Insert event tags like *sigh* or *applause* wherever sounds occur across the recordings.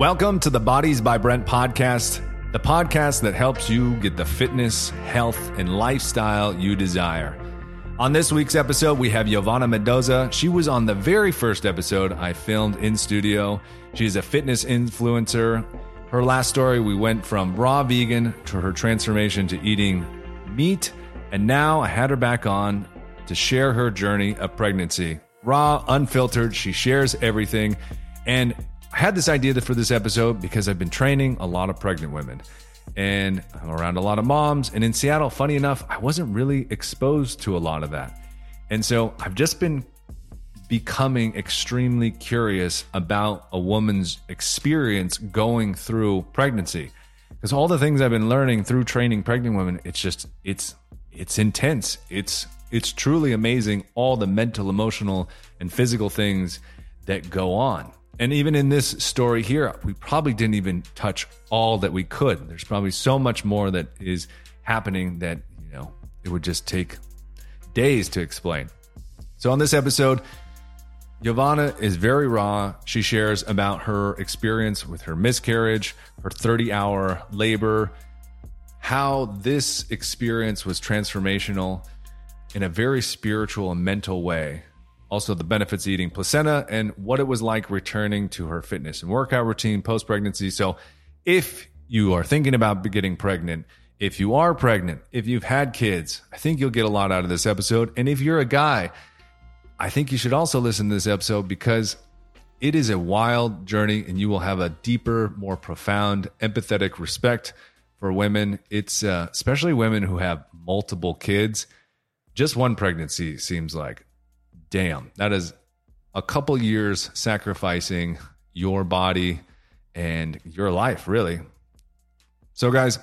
Welcome to the Bodies by Brent podcast, the podcast that helps you get the fitness, health, and lifestyle you desire. On this week's episode, we have Yovana Mendoza. She was on the very first episode I filmed in studio. She's a fitness influencer. Her last story, we went from raw vegan to her transformation to eating meat. And now I had her back on to share her journey of pregnancy. Raw, unfiltered, she shares everything. And had this idea for this episode because I've been training a lot of pregnant women and I'm around a lot of moms. And in Seattle, funny enough, I wasn't really exposed to a lot of that. And so I've just been becoming extremely curious about a woman's experience going through pregnancy. Because all the things I've been learning through training pregnant women, it's just, it's, it's intense. It's, it's truly amazing all the mental, emotional, and physical things that go on. And even in this story here, we probably didn't even touch all that we could. There's probably so much more that is happening that, you know, it would just take days to explain. So on this episode, Yovana is very raw. She shares about her experience with her miscarriage, her 30 hour labor, how this experience was transformational in a very spiritual and mental way also the benefits of eating placenta and what it was like returning to her fitness and workout routine post pregnancy. So, if you are thinking about getting pregnant, if you are pregnant, if you've had kids, I think you'll get a lot out of this episode. And if you're a guy, I think you should also listen to this episode because it is a wild journey and you will have a deeper, more profound, empathetic respect for women. It's uh, especially women who have multiple kids. Just one pregnancy seems like damn, that is a couple years sacrificing your body and your life, really. So, guys,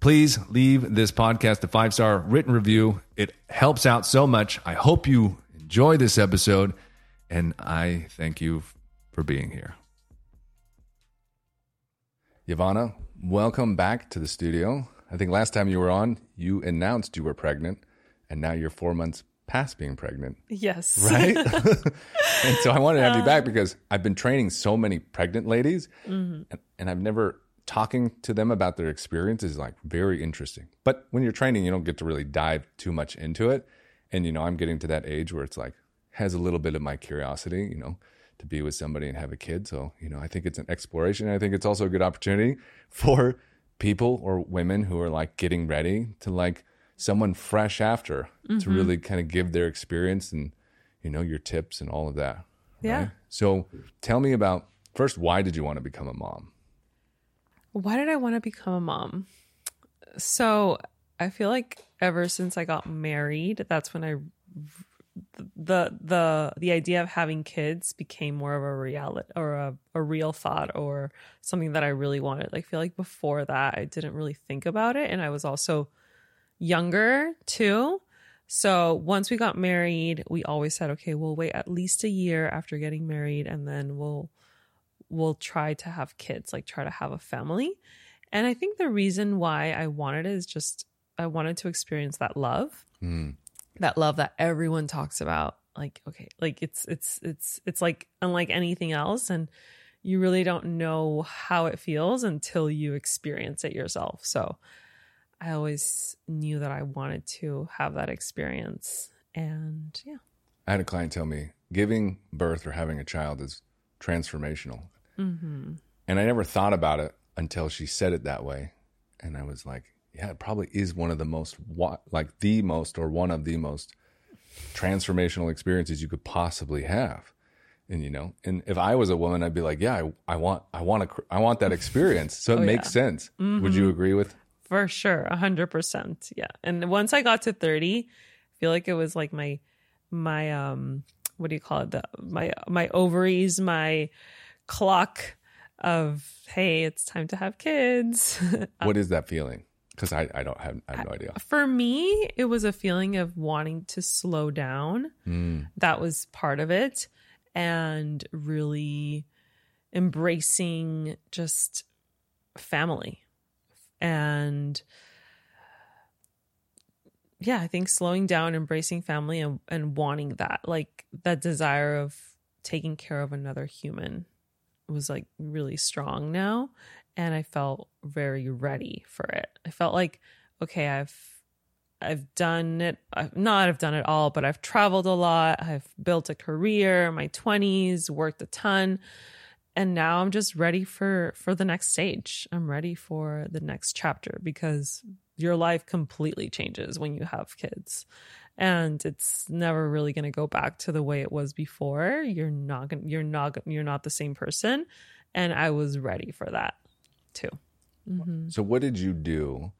please leave this podcast a five star written review. It helps out so much. I hope you enjoy this episode, and I thank you for being here. Yovana, welcome back to the studio. I think last time you were on, you announced you were pregnant, and now you're four months past being pregnant. Yes. *laughs* Right? *laughs* and so I wanted to have you back because I've been training so many pregnant ladies mm-hmm. and, and I've never talking to them about their experience is like very interesting. But when you're training, you don't get to really dive too much into it. And you know, I'm getting to that age where it's like has a little bit of my curiosity, you know, to be with somebody and have a kid. So, you know, I think it's an exploration. I think it's also a good opportunity for people or women who are like getting ready to like someone fresh after mm-hmm. to really kind of give their experience and you know your tips and all of that. Yeah. Right? So tell me about first why did you want to become a mom? Why did I want to become a mom? So I feel like ever since I got married, that's when I the the the idea of having kids became more of a reality or a, a real thought or something that I really wanted. I feel like before that I didn't really think about it and I was also younger too. So once we got married, we always said, okay, we'll wait at least a year after getting married and then we'll we'll try to have kids, like try to have a family. And I think the reason why I wanted it is just I wanted to experience that love. Mm. That love that everyone talks about. Like, okay, like it's it's it's it's like unlike anything else and you really don't know how it feels until you experience it yourself. So I always knew that I wanted to have that experience. And yeah. I had a client tell me giving birth or having a child is transformational. Mm-hmm. And I never thought about it until she said it that way. And I was like, yeah, it probably is one of the most, like the most or one of the most transformational experiences you could possibly have. And you know, and if I was a woman, I'd be like, yeah, I, I want, I want to, I want that experience. So it oh, makes yeah. sense. Mm-hmm. Would you agree with for sure. A hundred percent. Yeah. And once I got to 30, I feel like it was like my, my, um, what do you call it? The, my, my ovaries, my clock of, Hey, it's time to have kids. *laughs* what is that feeling? Cause I, I don't have, I have no idea. For me, it was a feeling of wanting to slow down. Mm. That was part of it. And really embracing just family and yeah, I think slowing down, embracing family and, and wanting that, like that desire of taking care of another human was like really strong now and I felt very ready for it. I felt like okay, I've I've done it I've not I've done it all, but I've traveled a lot. I've built a career in my 20s, worked a ton. And now I'm just ready for for the next stage. I'm ready for the next chapter because your life completely changes when you have kids. And it's never really going to go back to the way it was before. You're not going you're not you're not the same person and I was ready for that too. Mm-hmm. So what did you do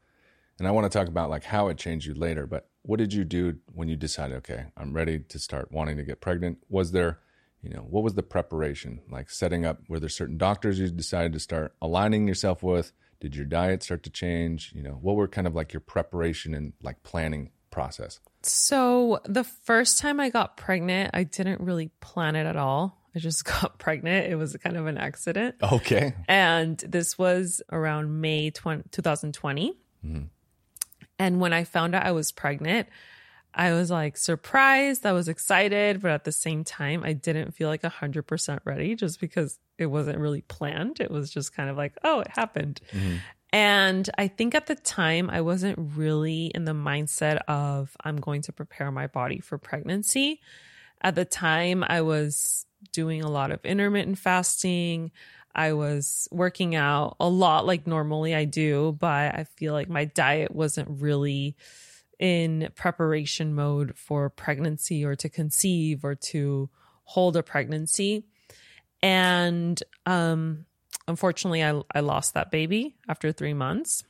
and I want to talk about like how it changed you later, but what did you do when you decided, okay, I'm ready to start wanting to get pregnant? Was there, you know, what was the preparation? Like setting up, were there certain doctors you decided to start aligning yourself with? Did your diet start to change? You know, what were kind of like your preparation and like planning process? So the first time I got pregnant, I didn't really plan it at all. I just *laughs* got pregnant. It was kind of an accident. Okay. And this was around May 20, 2020. Mm-hmm. And when I found out I was pregnant, I was like surprised, I was excited, but at the same time, I didn't feel like 100% ready just because it wasn't really planned. It was just kind of like, oh, it happened. Mm-hmm. And I think at the time, I wasn't really in the mindset of I'm going to prepare my body for pregnancy. At the time, I was doing a lot of intermittent fasting. I was working out a lot like normally I do, but I feel like my diet wasn't really in preparation mode for pregnancy or to conceive or to hold a pregnancy. And um, unfortunately, I, I lost that baby after three months.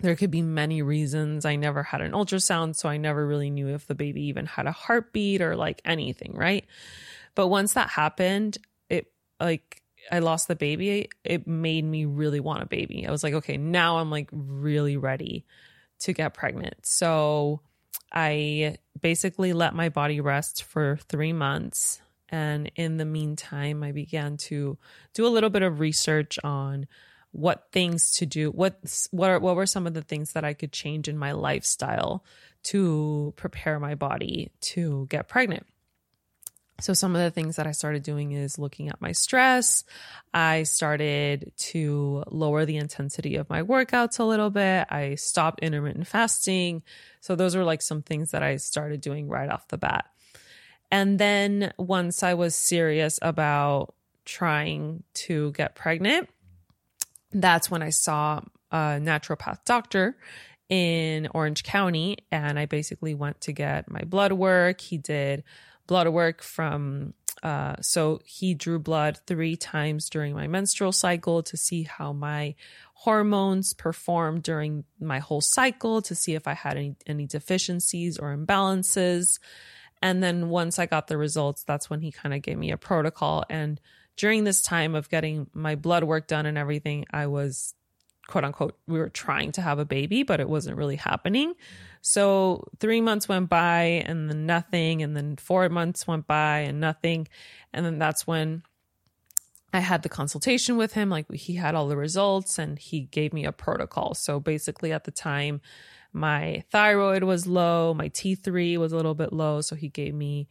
There could be many reasons. I never had an ultrasound, so I never really knew if the baby even had a heartbeat or like anything, right? But once that happened, it like I lost the baby, it made me really want a baby. I was like, okay, now I'm like really ready to get pregnant. So I basically let my body rest for three months. And in the meantime, I began to do a little bit of research on what things to do, what what are, what were some of the things that I could change in my lifestyle to prepare my body to get pregnant. So, some of the things that I started doing is looking at my stress. I started to lower the intensity of my workouts a little bit. I stopped intermittent fasting. So, those were like some things that I started doing right off the bat. And then, once I was serious about trying to get pregnant, that's when I saw a naturopath doctor in Orange County. And I basically went to get my blood work. He did blood work from uh, so he drew blood three times during my menstrual cycle to see how my hormones performed during my whole cycle to see if I had any, any deficiencies or imbalances. And then once I got the results, that's when he kind of gave me a protocol. And during this time of getting my blood work done and everything, I was quote unquote, we were trying to have a baby, but it wasn't really happening. So three months went by and then nothing. And then four months went by and nothing. And then that's when I had the consultation with him. Like he had all the results and he gave me a protocol. So basically, at the time, my thyroid was low, my T3 was a little bit low. So he gave me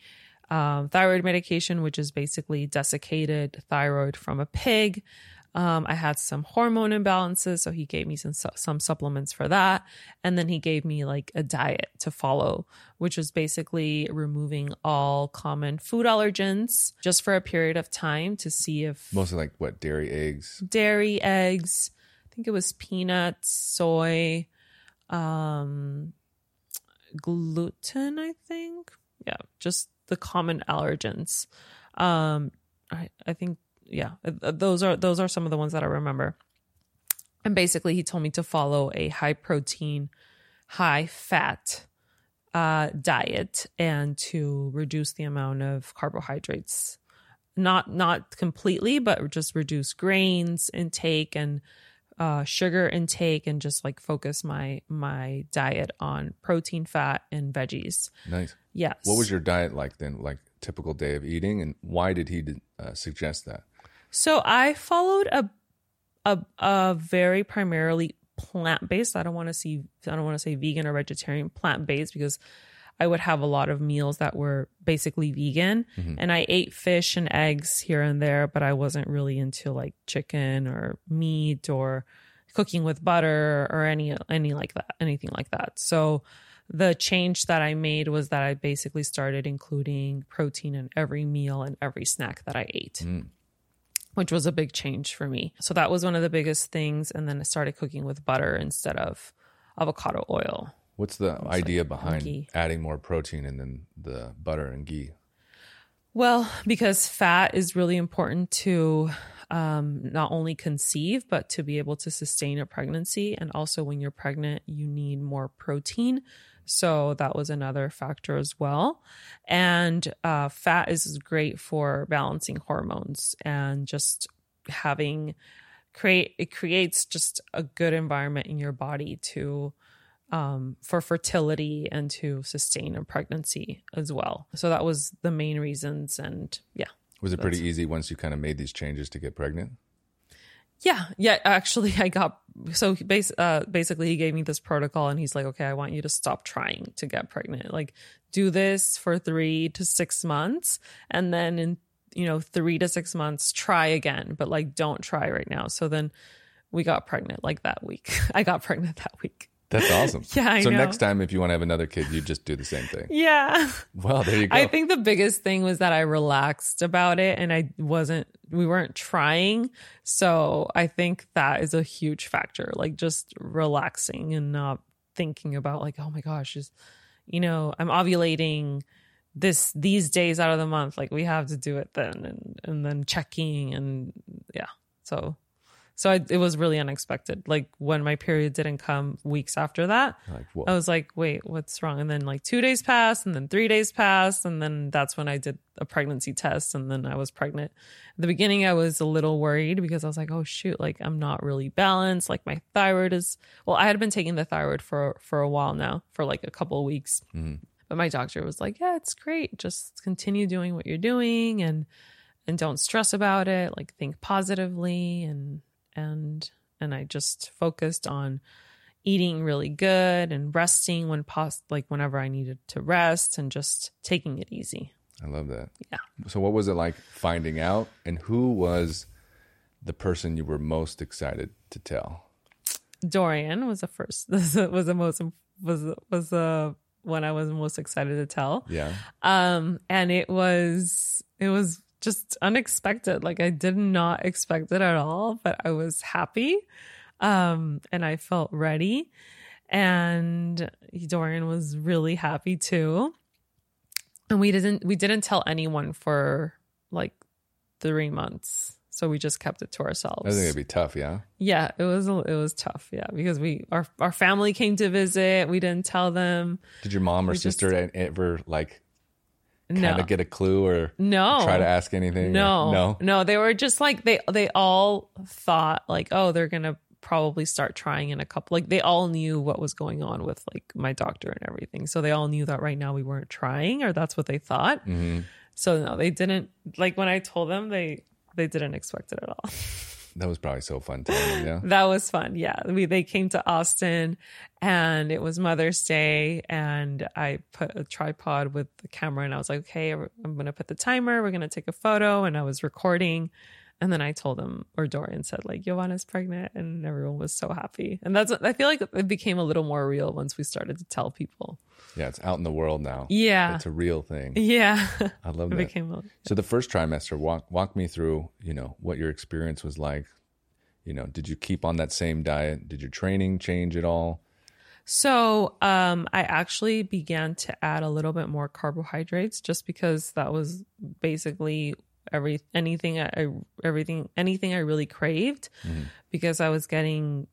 um, thyroid medication, which is basically desiccated thyroid from a pig. Um, I had some hormone imbalances, so he gave me some some supplements for that, and then he gave me like a diet to follow, which was basically removing all common food allergens just for a period of time to see if mostly like what dairy, eggs, dairy, eggs. I think it was peanuts, soy, um, gluten. I think, yeah, just the common allergens. Um, I I think yeah, uh, those are those are some of the ones that I remember. And basically, he told me to follow a high protein, high fat uh, diet and to reduce the amount of carbohydrates. Not not completely, but just reduce grains intake and uh, sugar intake, and just like focus my my diet on protein, fat, and veggies. Nice. Yes. What was your diet like then? Like typical day of eating, and why did he uh, suggest that? So I followed a a, a very primarily plant based. I don't want to see I don't want to say vegan or vegetarian plant based because I would have a lot of meals that were basically vegan. Mm-hmm. And I ate fish and eggs here and there, but I wasn't really into like chicken or meat or cooking with butter or any any like that, anything like that. So the change that I made was that I basically started including protein in every meal and every snack that I ate. Mm. Which was a big change for me. So that was one of the biggest things. And then I started cooking with butter instead of avocado oil. What's the idea behind adding more protein and then the butter and ghee? Well, because fat is really important to um, not only conceive, but to be able to sustain a pregnancy. And also, when you're pregnant, you need more protein. So that was another factor as well. And uh, fat is great for balancing hormones and just having create it creates just a good environment in your body to um, for fertility and to sustain a pregnancy as well. So that was the main reasons. And yeah, Was it pretty easy once you kind of made these changes to get pregnant? Yeah, yeah. Actually, I got so bas- uh, basically he gave me this protocol, and he's like, "Okay, I want you to stop trying to get pregnant. Like, do this for three to six months, and then in you know three to six months, try again. But like, don't try right now." So then we got pregnant like that week. *laughs* I got pregnant that week. That's awesome. *laughs* Yeah, I so know. next time, if you want to have another kid, you just do the same thing. Yeah. Well, there you go. I think the biggest thing was that I relaxed about it and I wasn't, we weren't trying. So I think that is a huge factor, like just relaxing and not thinking about, like, oh my gosh, is, you know, I'm ovulating this, these days out of the month. Like we have to do it then and, and then checking and yeah. So, so I, it was really unexpected. Like when my period didn't come weeks after that, like. I was like, wait, what's wrong? And then like two days passed, and then three days passed, and then that's when I did a pregnancy test, and then I was pregnant. At the beginning, I was a little worried because I was like, oh shoot, like I'm not really balanced. Like my thyroid is well, I had been taking the thyroid for for a while now, for like a couple of weeks. Mm-hmm. But my doctor was like, yeah, it's great. Just continue doing what you're doing and and don't stress about it. Like think positively and and and I just focused on eating really good and resting when pos like whenever I needed to rest and just taking it easy. I love that. Yeah. So, what was it like finding out, and who was the person you were most excited to tell? Dorian was the first *laughs* was the most was was the one I was most excited to tell. Yeah. Um and it was it was just unexpected. Like I did not expect it at all, but I was happy. Um and I felt ready. And Dorian was really happy too. And we didn't we didn't tell anyone for like 3 months. So we just kept it to ourselves. I think it'd be tough. Yeah. Yeah, it was it was tough. Yeah, because we our our family came to visit. We didn't tell them. Did your mom or We sister e- ever like kind No, of get a clue or no, try to ask anything? or- No, No. no. They were just like they they all thought like, oh, they're gonna probably start trying in a couple. Like they all knew what was going on with like my doctor and everything. So they all knew that right now we weren't trying, or that's what they thought. hmm So no, they didn't. Like when I told them, they they didn't expect it at all. *laughs* That was probably so fun them. Yeah. *laughs* That was fun. Yeah. We they came to Austin and it was Mother's Day and I put a tripod with the camera and I was like, "Okay, I'm going to put the timer. We're going to take a photo." And I was recording and then I told him or Dorian said like, "Yovana's pregnant." And everyone was so happy. And that's I feel like it became a little more real once we started to tell people. Yeah. It's out in the world now. Yeah. It's a real thing. Yeah. I love *laughs* it that. became a, So the first trimester, walk walk me through. You know what your experience was like. You know, did you keep on that same diet? Did your training change at all? So um, I actually began to add a little bit more carbohydrates just because that was basically every anything I everything anything I really craved because I was getting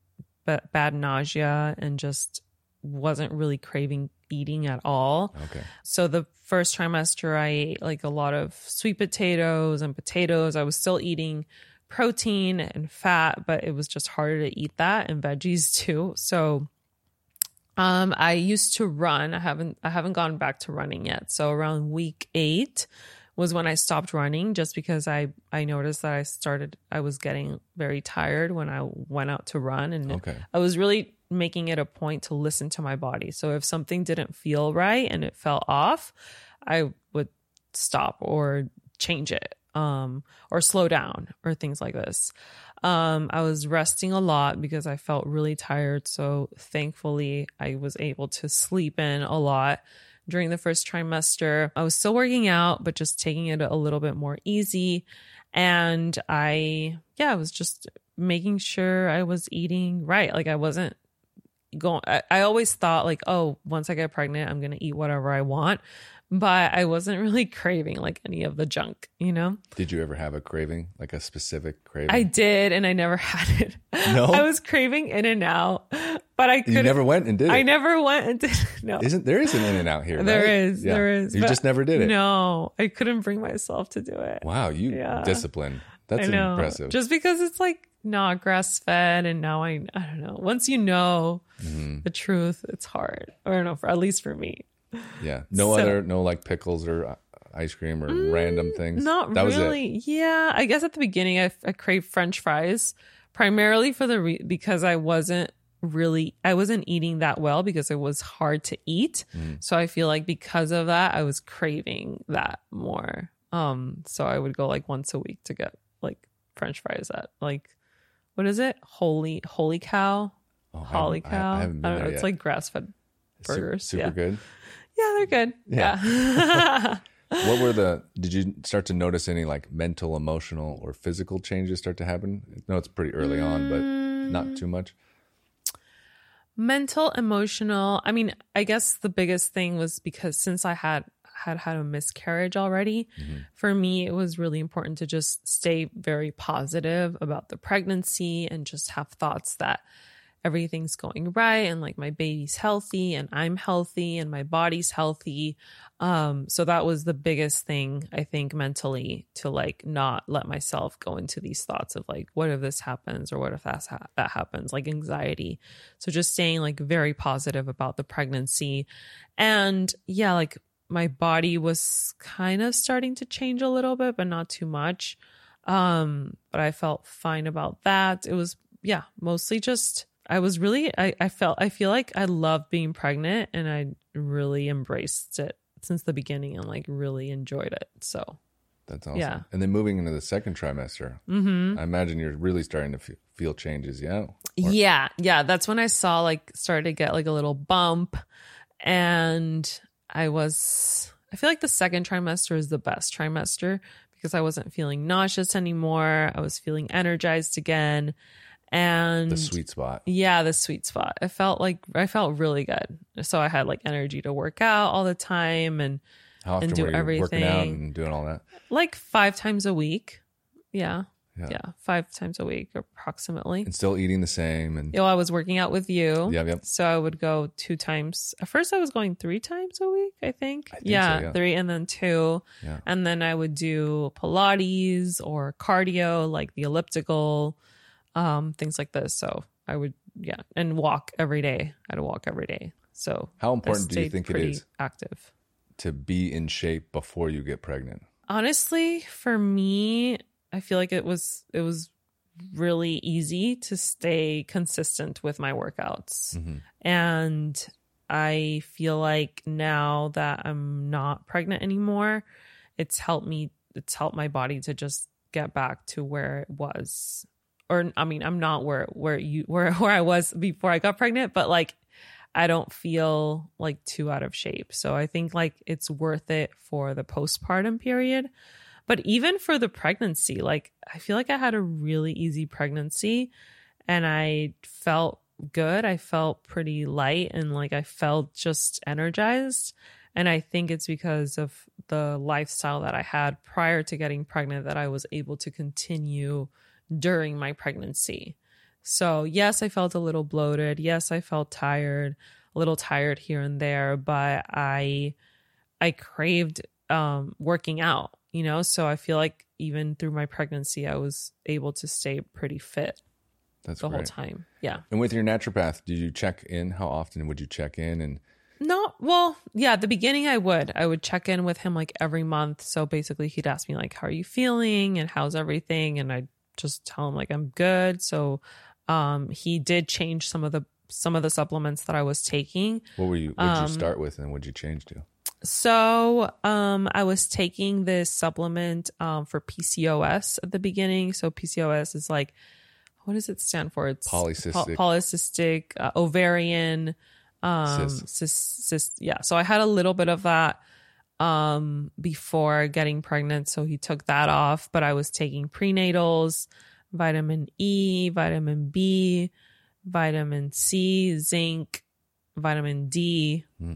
ba- bad nausea and just wasn't really craving eating at all. Okay. So the first trimester, I ate like a lot of sweet potatoes and potatoes. I was still eating protein and fat, but it was just harder to eat that and veggies *laughs* too. So um I used to run. I haven't I haven't gone back to running yet. So around week 8 was when I stopped running just because I I noticed that I started I was getting very tired when I went out to run and Okay. I was really making it a point to listen to my body. So if something didn't feel right and it fell off, I would stop or change it um, or slow down or things like this. Um, I was resting a lot because I felt really tired. So thankfully, I was able to sleep in a lot during the first trimester. I was still working out, but just taking it a little bit more easy. And I, yeah, I was just making sure I was eating right. Like I wasn't going, I, I always thought, like, oh, once I get pregnant, I'm going to eat whatever I want but I wasn't *laughs* really craving like any of the junk, you know? Did you ever have a craving, like a specific craving? I did, and I never *laughs* had it. No? I was craving In and Out, but I couldn't. You never went and did it. I never went and did No. Isn't there is an In and Out here? There right? is, Yeah. there is. You just never did it. No, I couldn't bring myself to do it. Wow, you Yeah. discipline. That's impressive. Just because it's like not grass fed, and now I, I don't know. Once you know Mm-hmm. the truth, it's hard. Or no, for at least for me. yeah. No So- other, no like pickles or uh, ice cream or random things. Mm, Not that Was it. really. Yeah, I guess at the beginning I, I craved French fries primarily for the re- because I wasn't really I wasn't eating that well because it was hard to eat. Mm. So I feel like because of that I was craving that more. Um, so I would go like once a week to get like French fries at like what is it? Holy Holy Cow, Oh, I I- Cow. I, haven't been don't there know. yet. It's like grass fed burgers. super yeah. good. Yeah, they're good. Yeah. yeah. *laughs* What were the? *laughs* Did you start to notice any like mental, emotional, or physical changes start to happen? No, it's pretty early on, but not too much. Mm, mental emotional i mean i guess the biggest thing was because since i had had had a miscarriage already for me it was really important to just stay very positive about the pregnancy and just have thoughts that everything's going right and like my baby's healthy and i'm healthy and my body's healthy. Um so that was the biggest thing i think mentally to like not let myself go into these thoughts of like what if this happens or what if that's ha- that happens like anxiety. So just staying like very positive about the pregnancy. And yeah like my body was kind of starting to change a little bit but not too much um but i felt fine about that it was yeah mostly just i was really i, I felt i feel like i love being pregnant and i really embraced it since the beginning and like really enjoyed it so That's awesome. Yeah. And then moving into the second trimester, mm-hmm. I imagine you're really starting to fe- feel changes. Yeah. Or- yeah yeah that's when i saw like started to get like a little bump and i was i feel like the second trimester is the best trimester because i wasn't feeling nauseous anymore i was feeling energized again and The sweet spot. yeah the sweet spot i felt like i felt really good so i had like energy to work out all the time and How often do were you working out everything. and doing all that? like five times a week yeah Yeah. yeah, five times a week approximately And still eating the same. And you know, I was working out with you. Yep, yep. So I would go two times. At first, I was going three times a week, I think. I think yeah, so, yeah. three and then two. Yeah. And then I would do Pilates or cardio, like the elliptical, um, things like this. So I would, yeah, and walk every day. I'd walk every day. So how important do you think it is active? to be in shape before you get pregnant? honestly for me i feel like it was it was really easy to stay consistent with my workouts Mhm. and i feel like now that i'm not pregnant anymore it's helped me it's helped my body to just get back to where it was or i mean i'm not where where you where *laughs* where i was before i got pregnant but like I don't feel like too out of shape. So I think like it's worth it for the postpartum period. But even for the pregnancy, like I feel like I had a really easy pregnancy and I felt good. I felt pretty light and like I felt just energized. And I think it's because of the lifestyle that I had prior to getting pregnant that I was able to continue during my pregnancy. So, yes, I felt a little bloated. Yes, I felt tired, a little tired here and there, but I I craved um working out, you know? So I feel like even through my pregnancy I was able to stay pretty fit That's the great. whole time. Yeah. And with your naturopath, did you check in? How often would you check in? And No, well, yeah, at the beginning I would. I would check in with him like every month. So basically he'd ask me like how are you feeling and how's everything and I'd just tell him like I'm good. So um he did change some of the some of the supplements that I was taking. What were you? What Um, you start with, and what did you change to? So, um, I was taking this supplement um, for PCOS at the beginning. So, PCOS is like, what does it stand for? It's Polycystic. polycystic uh, ovarian. Um, Cyst. cyst, cyst, yeah. So, I had a little bit of that um, before getting pregnant. So, he took that off, but I was taking prenatals, vitamin E, vitamin B, vitamin C, zinc, vitamin D, Hmm.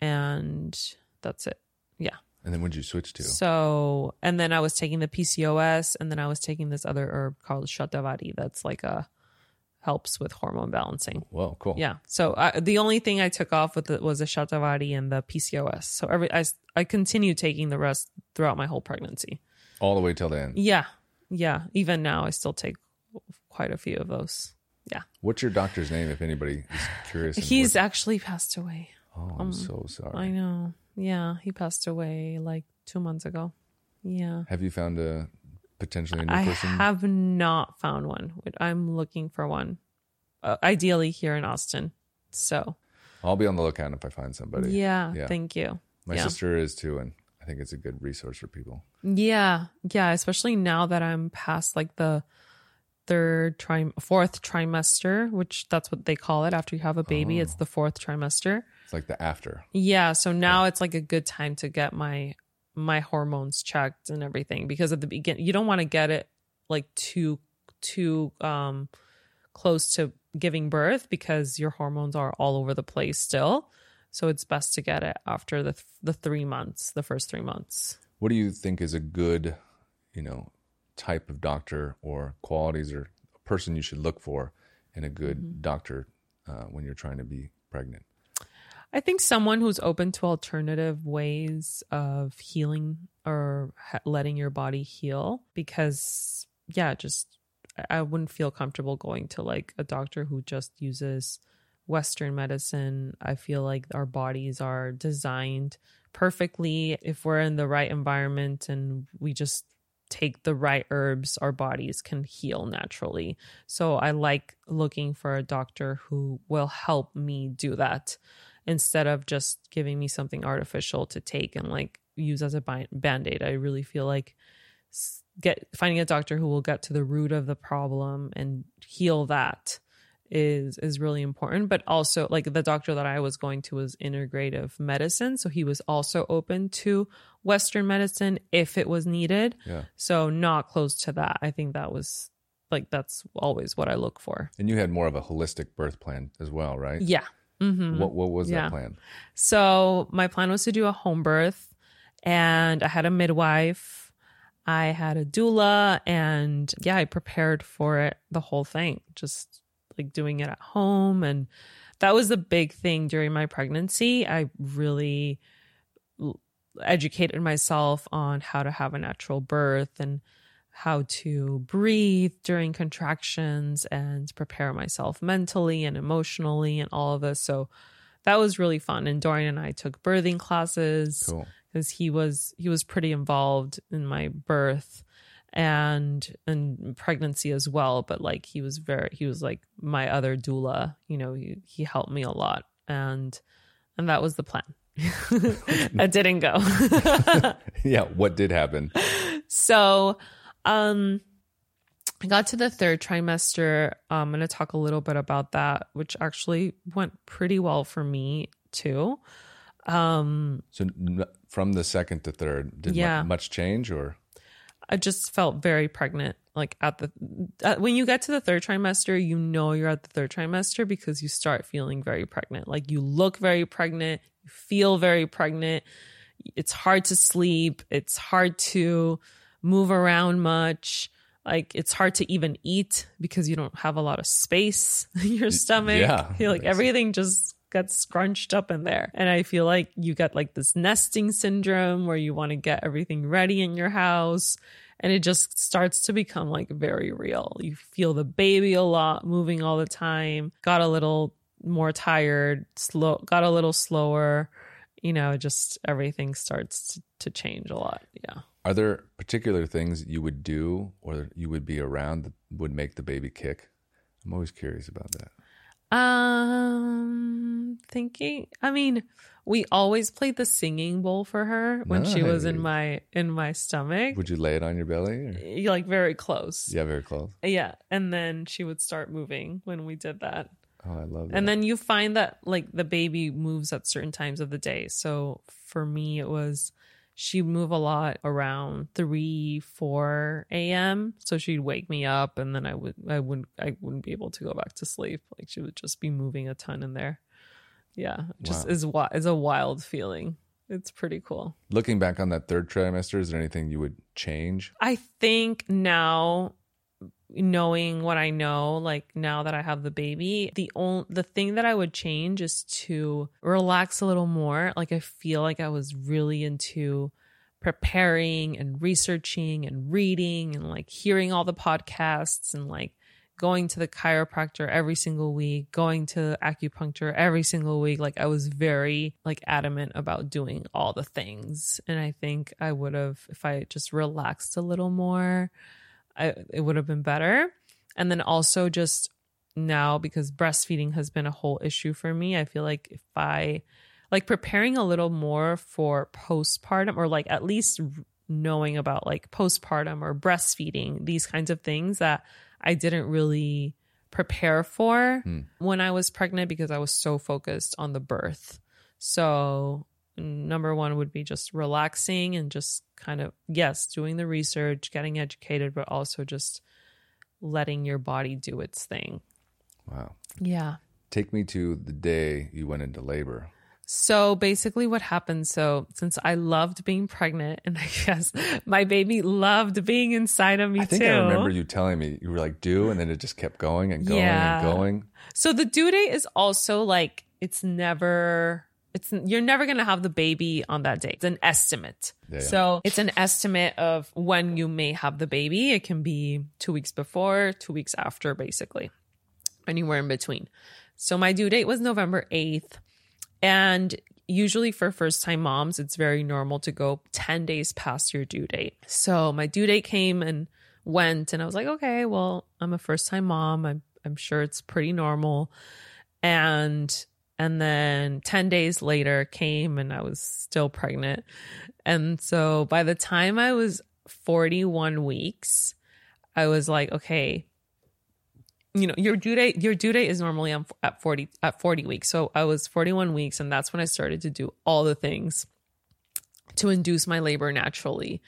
and that's it. Yeah. And then when did you switch to? So, and then I was taking the PCOS, and then I was taking this other herb called Shatavari. That's like a helps with hormone balancing. Whoa, cool. Yeah. So I, the only thing I took off with it was the Shatavari and the PCOS. So every I I continued taking the rest throughout my whole pregnancy. All the way till the end. Yeah. Yeah. Even now, I still take quite a few of those. Yeah. What's your doctor's name, if anybody is curious? He's what- actually passed away. oh, I'm um, so sorry. I know. Yeah. He passed away like two months ago. Yeah. Have you found a potentially a new I person? have not found one. I'm looking for one, uh, ideally here in Austin. So I'll be on the lookout if I find somebody. yeah, Yeah. thank you. My yeah. sister is too, and I think it's a good resource for people. Yeah, yeah, especially now that I'm past like the third trim fourth trimester, which that's what they call it after you have a baby. Oh. It's the fourth trimester. It's like the after. Yeah, so now it's like a good time to get my my hormones checked and everything because at the beginning you don't want to get it like too too um close to giving birth because your hormones are all over the place still. So it's best to get it after the the 3 months, the first 3 months. What do you think is a good, you know, type of doctor or qualities or a person you should look for in a good Mm-hmm. doctor uh, when you're trying to be pregnant? I think someone who's open to alternative ways of healing or letting your body heal because yeah, just I- wouldn't feel comfortable going to like a doctor who just uses western medicine. I feel like our bodies are designed perfectly if we're in the right environment and we just take the right herbs our bodies can heal naturally. So I like looking for a doctor who will help me do that instead of just giving me something artificial to take and like use as a band-aid. I really feel like get finding a doctor who will get to the root of the problem and heal that is is really important. But also like the doctor that i was going to was integrative medicine. So he was also open to western medicine if it was needed. Yeah. so not close to that. I think that was like that's always what i look for. And you had more of a holistic birth plan as well, right? yeah hmm What What was Yeah. that plan? So my plan was to do a home birth, and I had a midwife. I had a doula, and yeah, I prepared for it the whole thing, just like doing it at home. And that was the big thing during my pregnancy. I really educated myself on how to have a natural birth and how to breathe during contractions and prepare myself mentally and emotionally and all of this. So that was really fun. And Dorian and I took birthing classes Cool. because he was he was pretty involved in my birth and and pregnancy as well. But like he was very he was like my other doula. You know, he he helped me a lot, and and that was the plan. *laughs* that didn't go. *laughs* *laughs* yeah. What did happen? So, um, I got to the third trimester. I'm going to talk a little bit about that, which actually went pretty well for me too. Um, So from the second to third, did Yeah. much change or? I just felt very pregnant. Like at the uh, when you get to the third trimester, you know you're at the third trimester because you start feeling very pregnant. Like you look very pregnant, you feel very pregnant. It's hard to sleep. It's hard to move around much. Like it's hard to even eat because you don't have a lot of space *laughs* in your stomach. yeah. *laughs* Like everything just gets scrunched up in there. And I feel like you get like this nesting syndrome where you want to get everything ready in your house and it just starts to become like very real. You feel the baby a lot moving all the time. Got a little more tired, slow got a little slower. You know, just everything starts to, to change a lot. Yeah. Are there particular things you would do or you would be around that would make the baby kick? I'm always curious about that. Um, thinking. I mean, we always played the singing bowl for her when she was in my in my stomach. Would you lay it on your belly? Or? Like very close. Yeah, very close. Yeah, and then she would start moving when we did that. Oh, I love that. And then you find that like the baby moves at certain times of the day. So for me, it was she'd move a lot around three, four a.m. So she'd wake me up, and then I would, I wouldn't, I wouldn't be able to go back to sleep. Like she would just be moving a ton in there. Yeah, just Wow. is wi- is a wild feeling. It's pretty cool. Looking back on that third trimester, is there anything you would change? I think now knowing what I know, like now that I have the baby, the only the thing that I would change is to relax a little more. Like I feel like I was really into preparing and researching and reading and like hearing all the podcasts and like going to the chiropractor every single week, going to acupuncture every single week. Like I was very like adamant about doing all the things. And I think I would have if I just relaxed a little more, I it would have been better. And then also just now because breastfeeding has been a whole issue for me, I feel like if I like preparing a little more for postpartum or like at least knowing about like postpartum or breastfeeding, these kinds of things that I didn't really prepare for hmm. when I was pregnant because I was so focused on the birth. So, number one would be just relaxing and just kind of, yes, doing the research, getting educated, but also just letting your body do its thing. Wow. Yeah. Take me to the day you went into labor. So basically, what happened? So, since I loved being pregnant, and *laughs* I guess my baby loved being inside of me I think too. I remember you telling me you were like due, and then it just kept going and going Yeah. and going. So the due date is also like it's never it's you're never going to have the baby on that day. It's an estimate. Yeah, yeah. So it's an estimate of when you may have the baby. It can be 2 weeks before, 2 weeks after basically. Anywhere in between. So my due date was November 8th and usually for first time moms it's very normal to go 10 days past your due date. So my due date came and went and I was like, "Okay, well, I'm a first time mom. I'm I'm sure it's pretty normal." And and then 10 days later came and I was still pregnant. And so by the time I was 41 weeks, I was like, okay, you know, your due date your due date is normally at 40 at 40 weeks. So I was 41 weeks and that's when I started to do all the things to induce my labor naturally.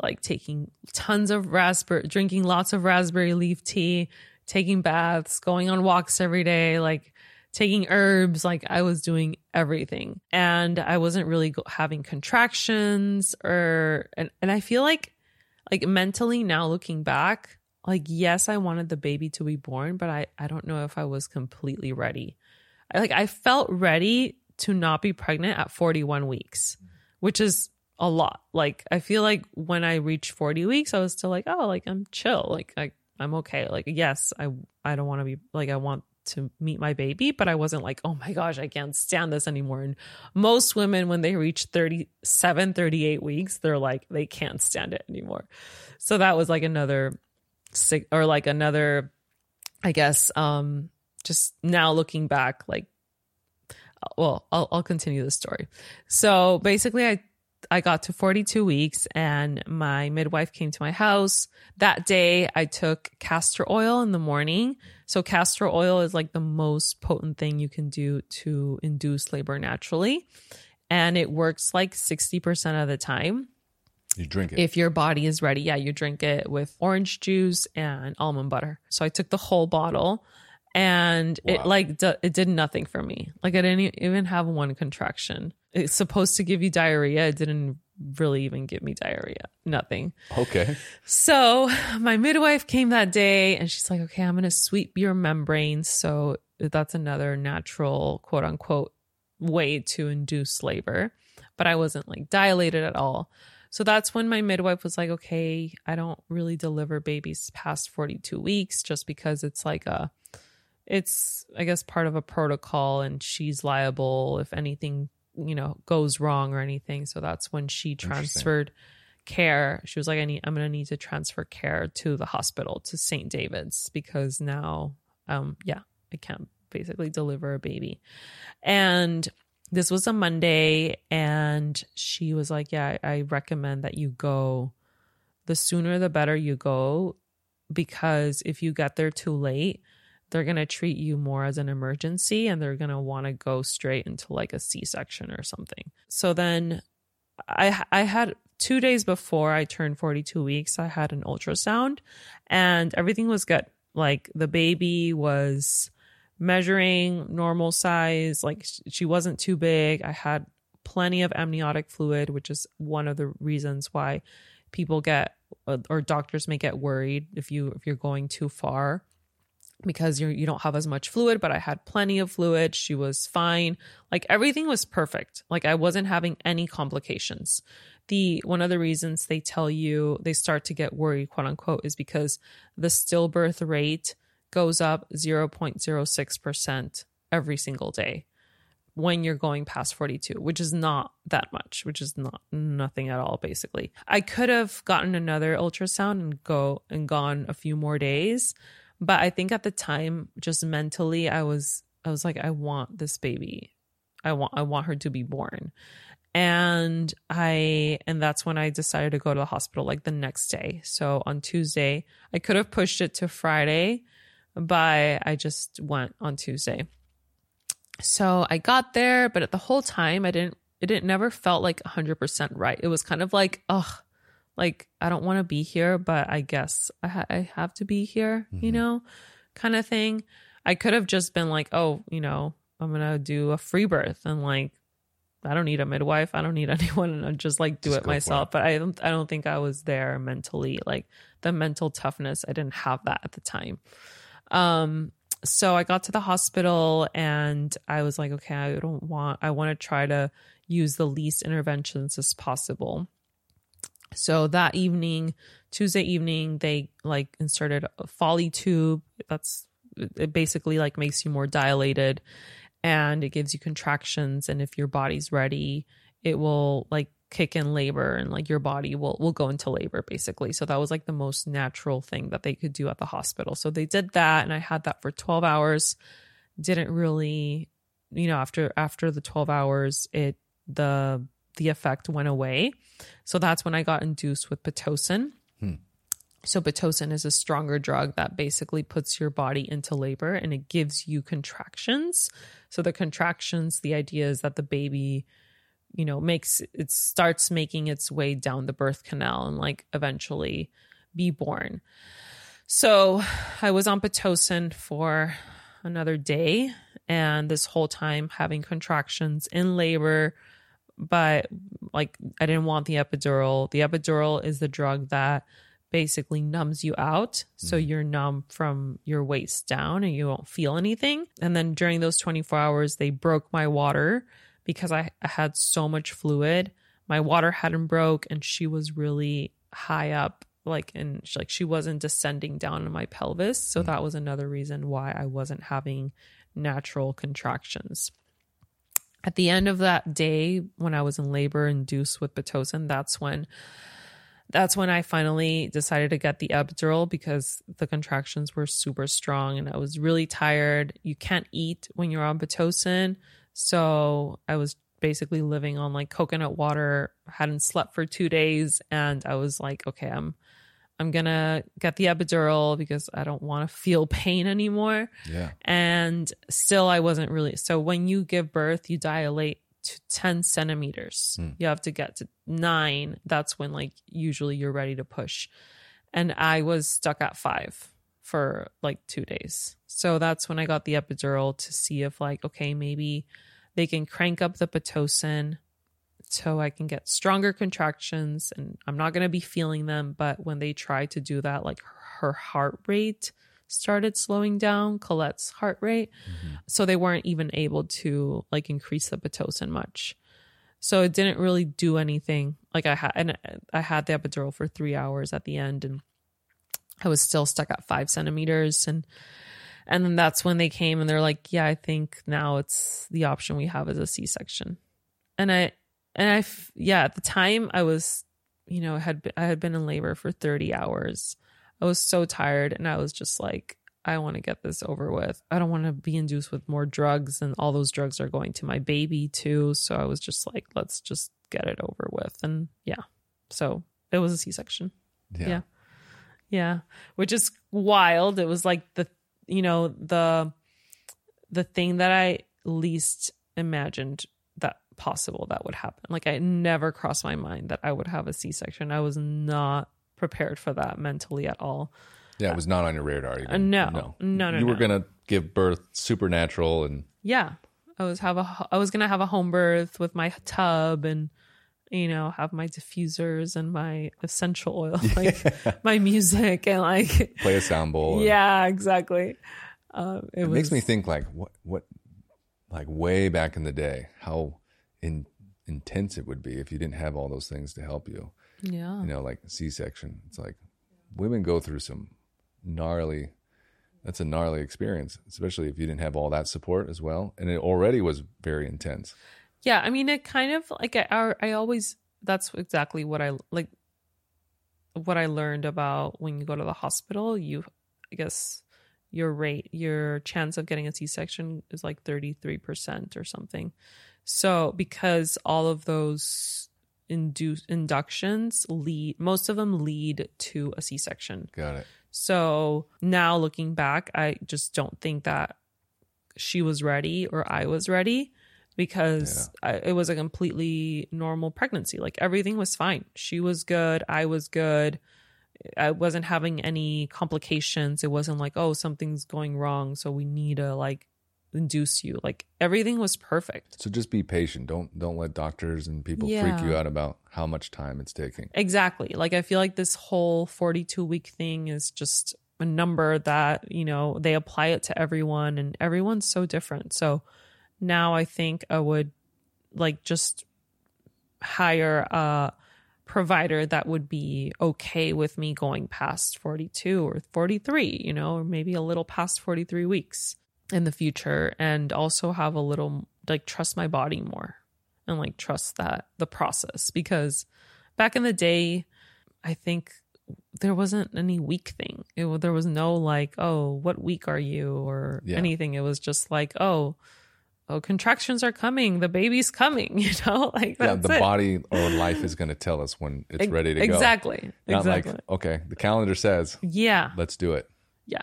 Like taking tons of raspberry drinking lots of raspberry leaf tea, taking baths, going on walks every day, like taking herbs like i was doing everything. And i wasn't really having contractions or and, and i feel like like mentally now looking back like yes i wanted the baby to be born but i i don't know if i was completely ready. I, like i felt ready to not be pregnant at 41 weeks which is a lot. Like i feel like when i reached 40 weeks i was still like oh like i'm chill. Like I, i'm okay. Like yes i i don't want to be like i want to meet my baby but i wasn't like oh my gosh i can't stand this anymore and most women when they reach 37 38 weeks they're like they can't stand it anymore so that was like another or like another i guess um just now looking back like well i'll, I'll continue the story so basically i I got to 42 weeks and my midwife came to my house. That day I took castor oil in the morning. So castor oil is like the most potent thing you can do to induce labor naturally. And it works like 60% of the time You drink it. if your body is ready. Yeah, you drink it with orange juice and almond butter. So I took the whole bottle and it like d- it did nothing for me. Like I didn't even have one contraction. It's supposed to give you diarrhea. It didn't really even give me diarrhea. Nothing. okay. So my midwife came that day and she's like, okay, I'm going to sweep your membranes. So that's another natural, quote unquote, way to induce labor. But I wasn't like dilated at all. So that's when my midwife was like, okay, I don't really deliver babies past 42 weeks just because it's like a, it's, I guess, part of a protocol and she's liable if anything, you know, goes wrong or anything. So that's when she transferred care. She was like, I need, I'm going to need to transfer care to the hospital to St. David's because now, um, yeah, I can't basically deliver a baby. And this was a Monday, and she was like, Yeah, I recommend that you go. The sooner the better you go, because if you get there too late, they're going to treat you more as an emergency and they're going to want to go straight into like a C-section or something. So then I I had 2 days before I turned 42 weeks, I had an ultrasound and everything was good. Like the baby was measuring normal size, like she wasn't too big. I had plenty of amniotic fluid, which is one of the reasons why people get or doctors may get worried if you if you're going too far because you you don't have as much fluid but I had plenty of fluid. She was fine. Like everything was perfect. Like I wasn't having any complications. The one of the reasons they tell you they start to get worried quote unquote is because the stillbirth rate goes up 0.06% every single day when you're going past 42 which is not that much which is not nothing at all basically. I could have gotten another ultrasound and go and gone a few more days but i think at the time just mentally i was i was like i want this baby. I want i want her to be born. And i and that's when i decided to go to the hospital like the next day. So on tuesday i could have pushed it to friday but i just went on tuesday. So I got there, but at the whole time I didn't it didn't never felt like 100% right. It was kind of like, ugh, like I don't want to be here, but I guess I, ha- I have to be here, mm-hmm. you know, kind of thing. I could have just been like, oh, you know, I'm to do a free birth and like I don't need a midwife. I don't need *laughs* anyone and I'll just like do just it myself. It. But I don't I don't think I was there mentally. Like the mental toughness, I didn't have that at the time. Um so I got to the hospital and I was like, okay, I don't want, I want to try to use the least interventions as possible. So that evening, Tuesday evening, they like inserted a Foley tube. That's it basically like makes you more dilated and it gives you contractions. And if your body's ready, it will like kick in labor and like your body will will go into labor basically. So that was like the most natural thing that they could do at the hospital. So they did that and I had that for 12 hours. Didn't really you know after after the 12 hours it the the effect went away. So that's when I got induced with pitocin. Hmm. So pitocin is a stronger drug that basically puts your body into labor and it gives you contractions. So the contractions, the idea is that the baby you know makes it starts making its way down the birth canal and like eventually be born so i was on pitocin for another day and this whole time having contractions in labor but like i didn't want the epidural the epidural is the drug that basically numbs you out so mm-hmm. you're numb from your waist down and you won't feel anything and then during those 24 hours they broke my water because I, I had so much fluid. My water hadn't broke and she was really high up like and she, like she wasn't descending down in my pelvis so that was another reason why I wasn't having natural contractions. At the end of that day when I was in labor induced with pitocin that's when that's when I finally decided to get the epidural because the contractions were super strong and I was really tired. You can't eat when you're on pitocin. So I was basically living on like coconut water, hadn't slept for two days, and I was like, okay, I'm I'm gonna get the epidural because I don't want to feel pain anymore. Yeah. And still I wasn't really so when you give birth, you dilate to 10 centimeters. Hmm. You have to get to nine. That's when like usually you're ready to push. And I was stuck at five for like two days. So that's when I got the epidural to see if like, okay, maybe they can crank up the Pitocin so I can get stronger contractions and I'm not going to be feeling them. But when they tried to do that, like her heart rate started slowing down, Colette's heart rate. Mm-hmm. So they weren't even able to like increase the Pitocin much. So it didn't really do anything. Like I had, and I had the epidural for three hours at the end and I was still stuck at five centimeters and and then that's when they came and they're like, yeah, I think now it's the option we have is a C section. And I, and I, yeah, at the time I was, you know, had, I had been in labor for 30 hours. I was so tired and I was just like, I want to get this over with. I don't want to be induced with more drugs, and all those drugs are going to my baby too. So I was just like, let's just get it over with. And yeah, so it was a C section. Yeah. Yeah. Yeah, which is wild. It was like the you know the the thing that I least imagined possible that would happen. Like I never crossed my mind that I would have a C-section. I was not prepared for that mentally at all. Yeah, it was not on your radar. Even. Uh, no. No, no, You were gonna give birth supernatural, and Yeah. I was have a I was going to have a home birth with my tub and you know, have my diffusers and my essential oil, *laughs* like my music and like play a sound bowl. and- yeah, exactly. Um, it, it was, makes me think like what what like way back in the day how in, intense it would be if you didn't have all those things to help you. yeah. You know, like C-section. It's like women go through some gnarly. That's a gnarly experience, especially if you didn't have all that support as well, and it already was very intense. Yeah, I mean, it kind of like I, I always that's exactly what I like. What I learned about when you go to the hospital, you, I guess, your rate, your chance of getting a C section is like thirty three percent or something. So because all of those induce inductions lead, most of them lead to a C section. Got it. So now looking back, I just don't think that she was ready or I was ready because I, it was a completely normal pregnancy. Like everything was fine. She was good. I was good. I wasn't having any complications. It wasn't like, oh, something's going wrong. So we need to like induce you. Like everything was perfect. So just be patient. Don't don't let doctors and people freak you out about how much time it's taking. Exactly. Like I feel like this whole 42 week thing is just a number that, you know, they apply it to everyone and everyone's so different. So now I think I would like just hire a provider that would be okay with me going past 42 or 43, you know, or maybe a little past 43 weeks in the future and also have a little like trust my body more and like trust that the process because back in the day i think there wasn't any week thing it, there was no like oh what week are you or Yeah. anything it was just like oh oh contractions are coming the baby's coming *laughs* you know like Yeah, the it. body or life is going to tell us when it's ready to go. exactly Not exactly like okay, the calendar says yeah let's do it. yeah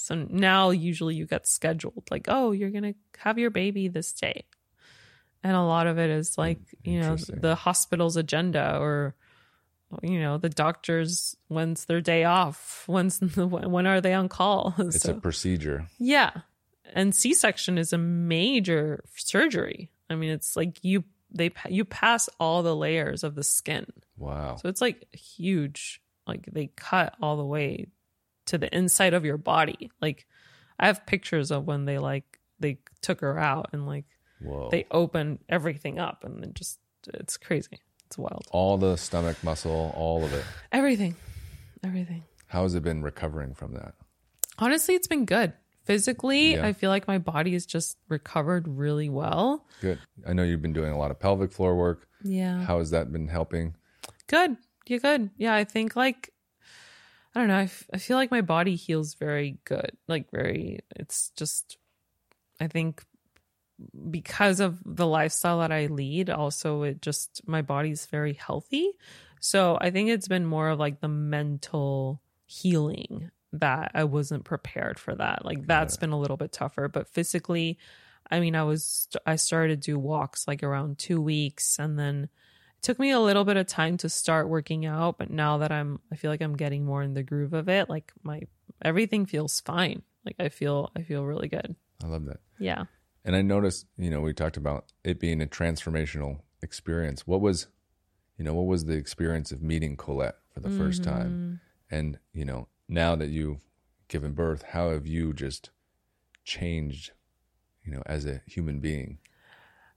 so now usually you get scheduled like oh you're gonna have your baby this day and a lot of it is hmm, like you know the hospital's agenda or you know the doctors when's their day off when's *laughs* the, when are they on call *laughs* It's so a procedure. yeah and c-section is a major surgery i mean it's like you they you pass all the layers of the skin Wow. so it's like huge. Like they cut all the way to the inside of your body. Like I have pictures of when they like they took her out and like Whoa. they opened everything up and then just it's crazy. It's wild. all the stomach muscle, all of it. Everything. Everything. How has it been recovering from that? Honestly, it's been good. Physically, Yeah. I feel like my body has just recovered really well. Good. I know you've been doing a lot of pelvic floor work. Yeah. How has that been helping? Good. You're good. Yeah, I think like I don't know. I, f- I feel like my body heals very good. Like very. It's just. I think because of the lifestyle that I lead, also it just my body's very healthy. So I think it's been more of like the mental healing that I wasn't prepared for that. Like that's been a little bit tougher, but physically, I mean, I was I started to do walks like around 2 weeks and then took me a little bit of time to start working out, but now that I'm I feel like I'm getting more in the groove of it, like my everything feels fine. Like I feel I feel really good. I love that. Yeah. And I noticed, you know, we talked about it being a transformational experience. What was, you know, what was the experience of meeting Colette for the first time? Mm-hmm. And, you know, now that you've given birth, how have you just changed, you know, as a human being?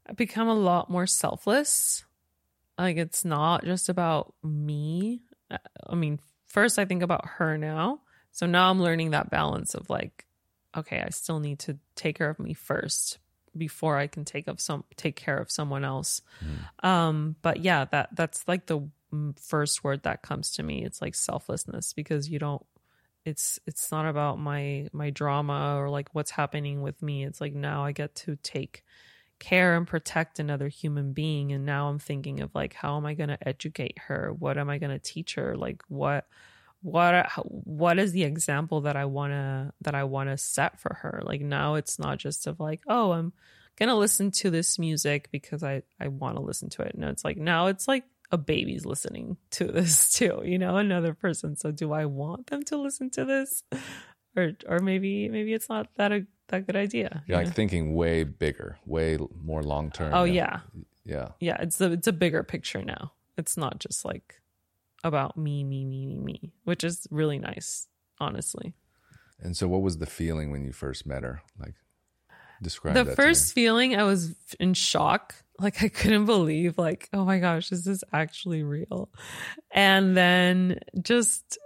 I've become a lot more selfless. Like it's not just about me. Uh, I mean, first I think about her now. So now I'm learning that balance of like, okay, I still need to take care of me first before I can take of some take care of someone else. Um, but yeah, that that's like the first word that comes to me. It's like selflessness because you don't it's it's not about my my drama or like what's happening with me it's like now i get to take care and protect another human being. And now i'm thinking of like how am i going to educate her? What am i going to teach her? Like what what uh, what is the example that i want to that i want to set for her? Like now it's not just of like oh i'm gonna listen to this music because i i want to listen to it. No it's like now it's like a baby's listening to *laughs* this too you know another person. So do i want them to listen to this? Or or maybe maybe it's not that a that good idea you're like know? thinking way bigger way more long term oh yeah. yeah. Yeah. It's a it's a bigger picture now. It's not just like about me me me me me which is really nice honestly. And so what was the feeling when you first met her? Like describe the first feeling i was in shock. Like I couldn't believe like oh my gosh is this actually real? And then just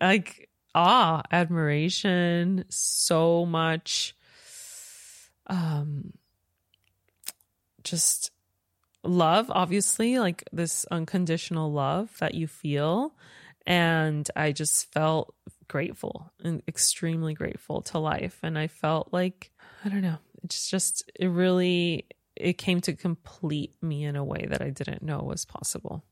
like awe admiration. So much um just love obviously like this unconditional love that you feel. And I just felt grateful and extremely grateful to life. And I felt like I don't know it's just it really it came to complete me in a way that I didn't know was possible,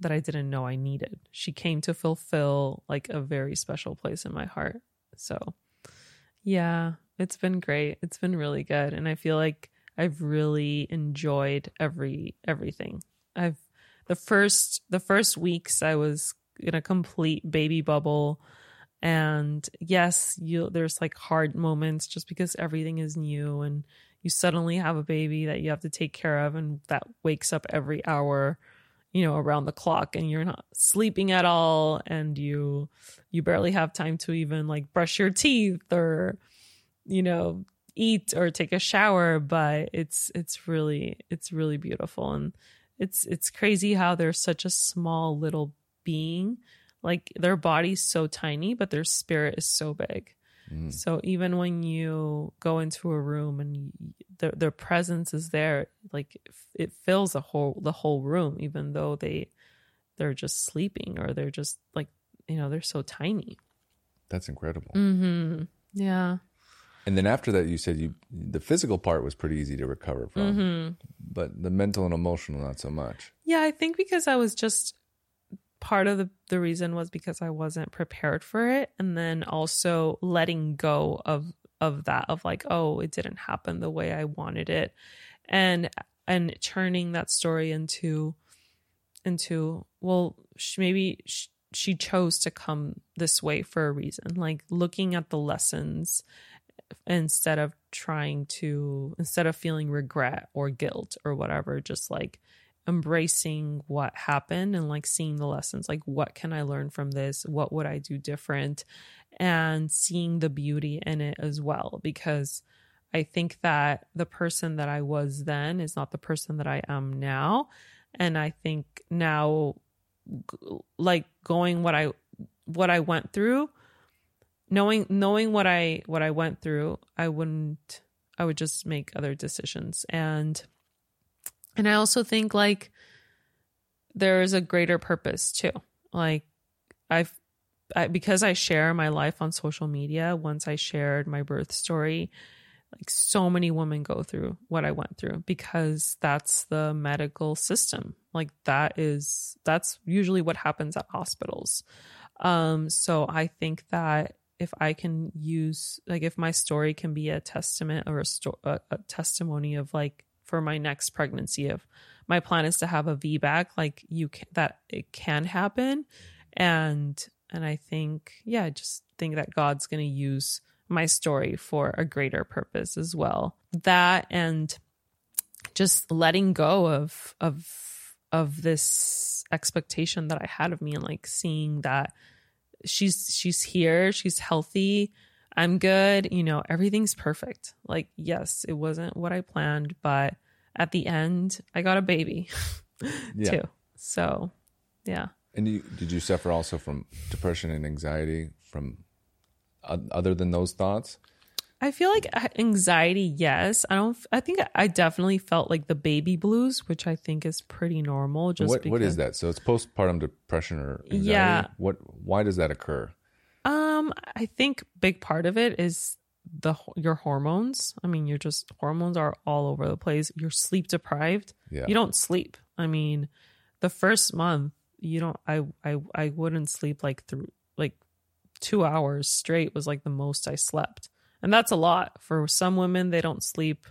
that I didn't know I needed. She came to fulfill like a very special place in my heart. So, yeah, it's been great. It's been really good and I feel like I've really enjoyed every everything. I've the first the first weeks I was in a complete baby bubble and yes, you there's like hard moments just because everything is new and you suddenly have a baby that you have to take care of and that wakes up every hour you know around the clock and you're not sleeping at all and you you barely have time to even like brush your teeth or you know eat or take a shower but it's it's really it's really beautiful. And it's it's crazy how they're such a small little being. Like their body's so tiny but their spirit is so big Mm. So even when you go into a room and their their presence is there, like it fills the whole the whole room, even though they they're just sleeping or they're just like you know they're so tiny. That's incredible. Mm-hmm. Yeah. And then after that, you said you the physical part was pretty easy to recover from, mm-hmm. but the mental and emotional not so much. Yeah, I think because I was just part of the, the reason was because I wasn't prepared for it. And then also letting go of of that of like, oh, it didn't happen the way I wanted it. And and turning that story into into well she, maybe she, she chose to come this way for a reason like looking at the lessons instead of trying to instead of feeling regret or guilt or whatever just like embracing what happened and like seeing the lessons. Like what can i learn from this? What would i do different? And seeing the beauty in it as well because i think that the person that i was then is not the person that i am now. And i think now like going what i what i went through knowing knowing what i what i went through i wouldn't i would just make other decisions. And and I also think like there is a greater purpose too. Like I've I, because I share my life on social media, once I shared my birth story, like so many women go through what I went through because that's the medical system. Like that is that's usually what happens at hospitals. Um so I think that if I can use like if my story can be a testament or a, sto- a, a testimony of like for my next pregnancy. If my plan is to have a VBAC like you can, that it can happen. And and I think yeah I just think that God's going to use my story for a greater purpose as well. That and just letting go of of of this expectation that I had of me and like seeing that she's she's here she's healthy I'm good. You know, everything's perfect. Like, yes, it wasn't what I planned, but at the end, I got a baby *laughs* yeah. too. So, yeah. And you, did you suffer also from depression and anxiety from uh, other than those thoughts? I feel like anxiety, yes. I don't. I think I definitely felt like the baby blues, which I think is pretty normal. Just what, what is that? So it's postpartum depression or anxiety. Yeah. What? Why does that occur? Um, I think big part of it is the your hormones. I mean, you're just hormones are all over the place. You're sleep deprived. Yeah. You don't sleep. I mean, the first month you don't I I I wouldn't sleep like through like 2 hours straight was like the most I slept. And that's a lot for some women they don't sleep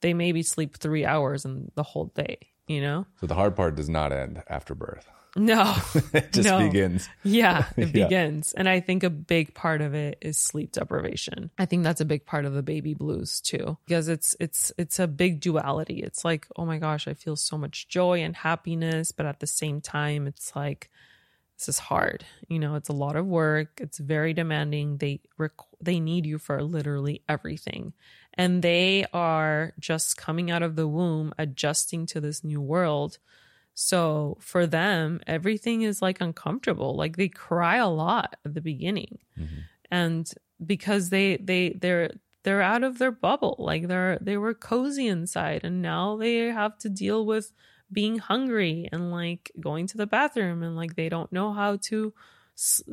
they maybe sleep 3 hours in the whole day, you know? So the hard part does not end after birth. No. *laughs* it just No. begins. Yeah, *laughs* it Yeah. begins. And I think a big part of it is sleep deprivation. I think that's a big part of the baby blues too. Because it's it's it's a big duality. It's like, oh my gosh, I feel so much joy and happiness, but at the same time it's like this is hard. You know, it's a lot of work. It's very demanding. They rec- they need you for literally everything. And they are just coming out of the womb adjusting to this new world. So for them, everything is like uncomfortable. Like they cry a lot at the beginning. Mm-hmm. And because they they they're they're out of their bubble. Like they're they were cozy inside and now they have to deal with being hungry and like going to the bathroom and like they don't know how to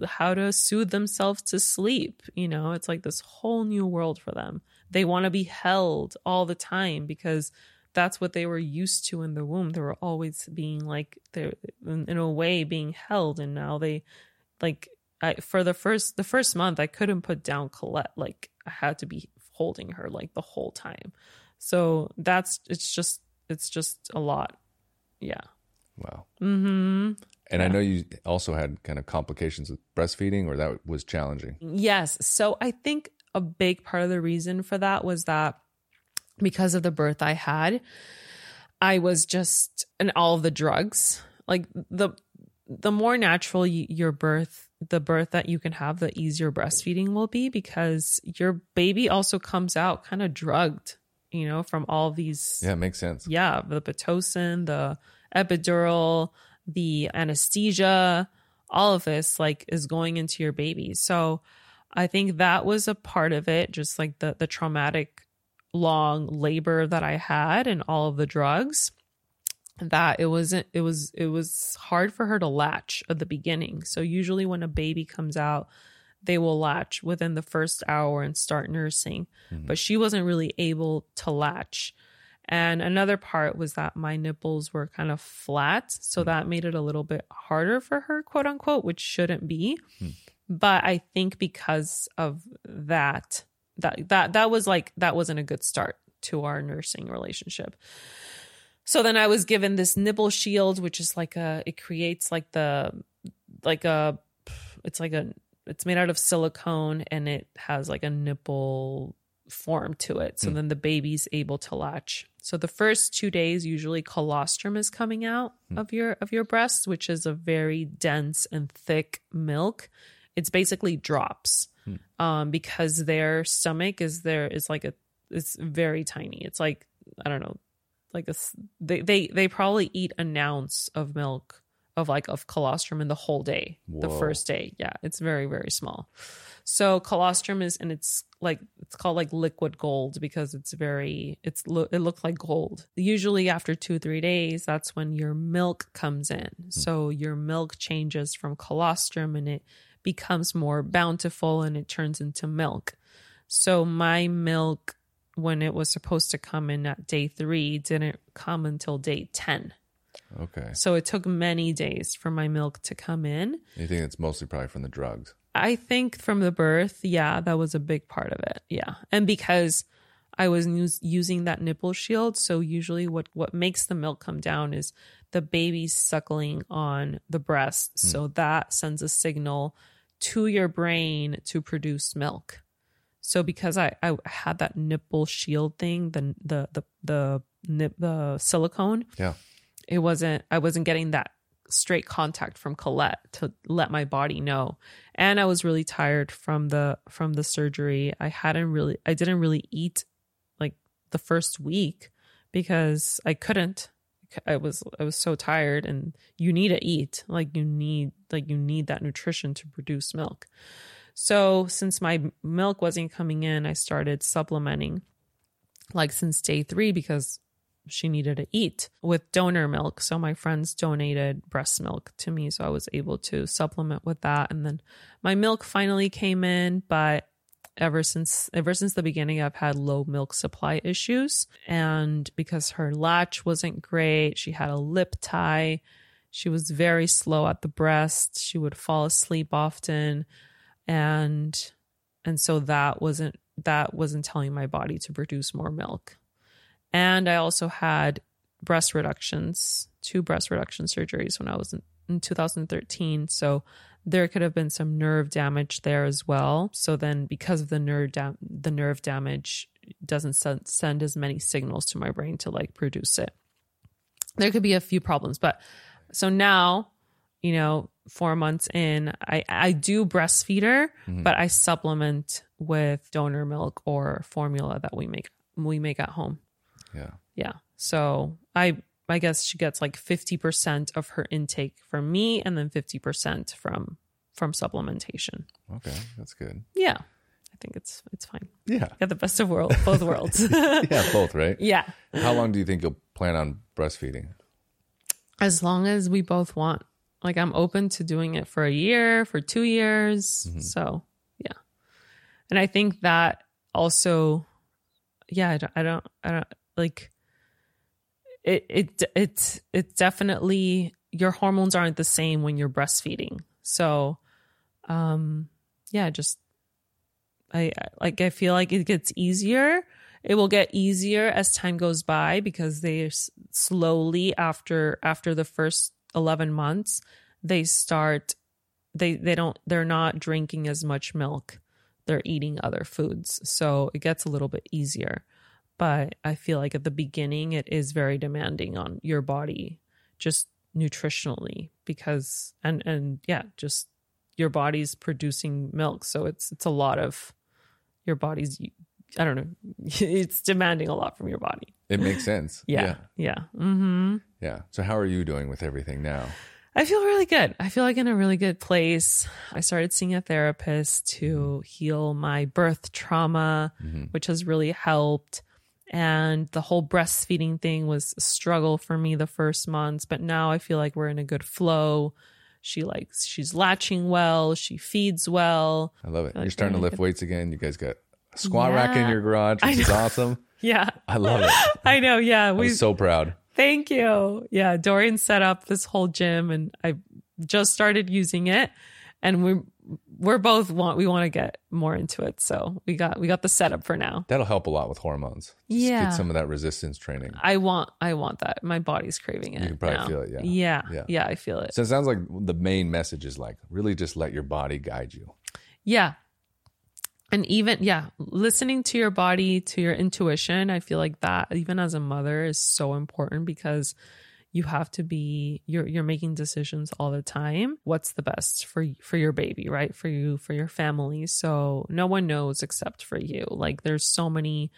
how to soothe themselves to sleep, you know? It's like this whole new world for them. They want to be held all the time because that's what they were used to in the womb. They were always being like they're in, in a way being held, and now they like I for the first the first month I couldn't put down Colette. Like I had to be holding her like the whole time. So that's it's just it's just a lot. Yeah. Wow. Mm-hmm. And I know you also had kind of complications with breastfeeding, or that was challenging. Yes. So I think a big part of the reason for that was that because of the birth I had, I was just and all the drugs. Like the the more natural your birth, the birth that you can have, the easier breastfeeding will be because your baby also comes out kind of drugged, you know, from all these Yeah, it makes sense. yeah, the pitocin, the epidural, the anesthesia, all of this like is going into your baby. So I think that was a part of it, just like the the traumatic long labor that I had and all of the drugs that it wasn't it was it was hard for her to latch at the beginning. So usually when a baby comes out, they will latch within the first hour and start nursing. Mm-hmm. But she wasn't really able to latch. And another part was that my nipples were kind of flat. So hmm. that made it a little bit harder for her, quote unquote, which shouldn't be. Hmm. But I think because of that, that that that was like that wasn't a good start to our nursing relationship. So then I was given this nipple shield, which is like a it creates like the like a it's like a it's made out of silicone and it has like a nipple form to it. So hmm. then the baby's able to latch. So the first two days, usually colostrum is coming out hmm. of your of your breasts, which is a very dense and thick milk. It's basically drops um, because their stomach is there is like a it's very tiny. It's like I don't know, like a, they they they probably eat an ounce of milk of like of colostrum in the whole day. The first day, yeah, it's very very small. So colostrum is and it's like it's called like liquid gold because it's very it's lo- it looks like gold. Usually after 2 3 days that's when your milk comes in. So your milk changes from colostrum and it becomes more bountiful and it turns into milk. So my milk when it was supposed to come in at day 3 didn't come until day 10. Okay. So it took many days for my milk to come in. You think it's mostly probably from the drugs? I think from the birth, yeah, that was a big part of it. Yeah. And because I was us- using that nipple shield, so usually what what makes the milk come down is the baby's suckling on the breast. Hmm. So that sends a signal to your brain to produce milk. So because I, I had that nipple shield thing, the the the the nip the silicone, Yeah. it wasn't I wasn't getting that straight contact from Colette to let my body know. And I was really tired from the from the surgery. I hadn't really I didn't really eat like the first week because I couldn't. I was I was so tired and you need to eat. Like you need like you need that nutrition to produce milk. So since my milk wasn't coming in, I started supplementing like since day 3 because she needed to eat with donor milk. So my friends donated breast milk to me. So I was able to supplement with that. And then my milk finally came in, but ever since ever since the beginning I've had low milk supply issues and because her latch wasn't great, she had a lip tie. She was very slow at the breast. She would fall asleep often and and so that wasn't that wasn't telling my body to produce more milk. And I also had breast reductions, two breast reduction surgeries when I was in, in 2013. So there could have been some nerve damage there as well. So then because of the nerve dam- the nerve damage doesn't send, send as many signals to my brain to like produce it. There could be a few problems, but so now, you know, 4 months in, I I do breastfeed her, mm-hmm. but I supplement with donor milk or formula that we make we make at home. Yeah. Yeah. So I I guess she gets like 50% of her intake from me and then 50% from from supplementation. Okay, that's good. Yeah. I think it's it's fine. Yeah. Got the best of world both worlds. *laughs* Yeah, both, right? *laughs* yeah. How long do you think you'll plan on breastfeeding? As long as we both want. Like I'm open to doing it for a year, for 2 years. Mm-hmm. So, yeah. And I think that also yeah, I don't I don't, I don't like it it it's it's definitely your hormones aren't the same when you're breastfeeding. So um yeah, just I I- like I feel like it gets easier. It will get easier as time goes by because they slowly after after the first 11 months they start they they don't they're not drinking as much milk. They're eating other foods. So it gets a little bit easier but I feel like at the beginning it is very demanding on your body just nutritionally because and and yeah just your body's producing milk so it's it's a lot of your body's I don't know *laughs* it's demanding a lot from your body It makes sense. *laughs* yeah yeah, hmm Yeah. So how are you doing with everything now? I feel really good. I feel like in a really good place. I started seeing a therapist to heal my birth trauma, which has really helped. And the whole breastfeeding thing was a struggle for me the first months, but now I feel like we're in a good flow. She likes she's latching well, she feeds well. I love it. like You're starting to lift weights again. You guys got a squat rack in your garage, *laughs* which is awesome. *laughs* Yeah. I love it. *laughs* I know, yeah. we're so proud. Thank you. Yeah, Dorian set up this whole gym and I just started using it and we we're both want we want to get more into it. So, we got we got the setup for now. That'll help a lot with hormones. Just Yeah. Get some of that resistance training. I want I want that. My body's craving it. You can probably now. feel it, yeah. Yeah. Yeah. Yeah, I feel it. So it sounds like the main message is like really just let your body guide you. Yeah. And even, yeah, listening to your body, to your intuition, I feel like that, even as a mother, is so important because you have to be you're you're making decisions all the time. What's the best for for your baby right? For you for your family. So no one knows except for you. Like there's so many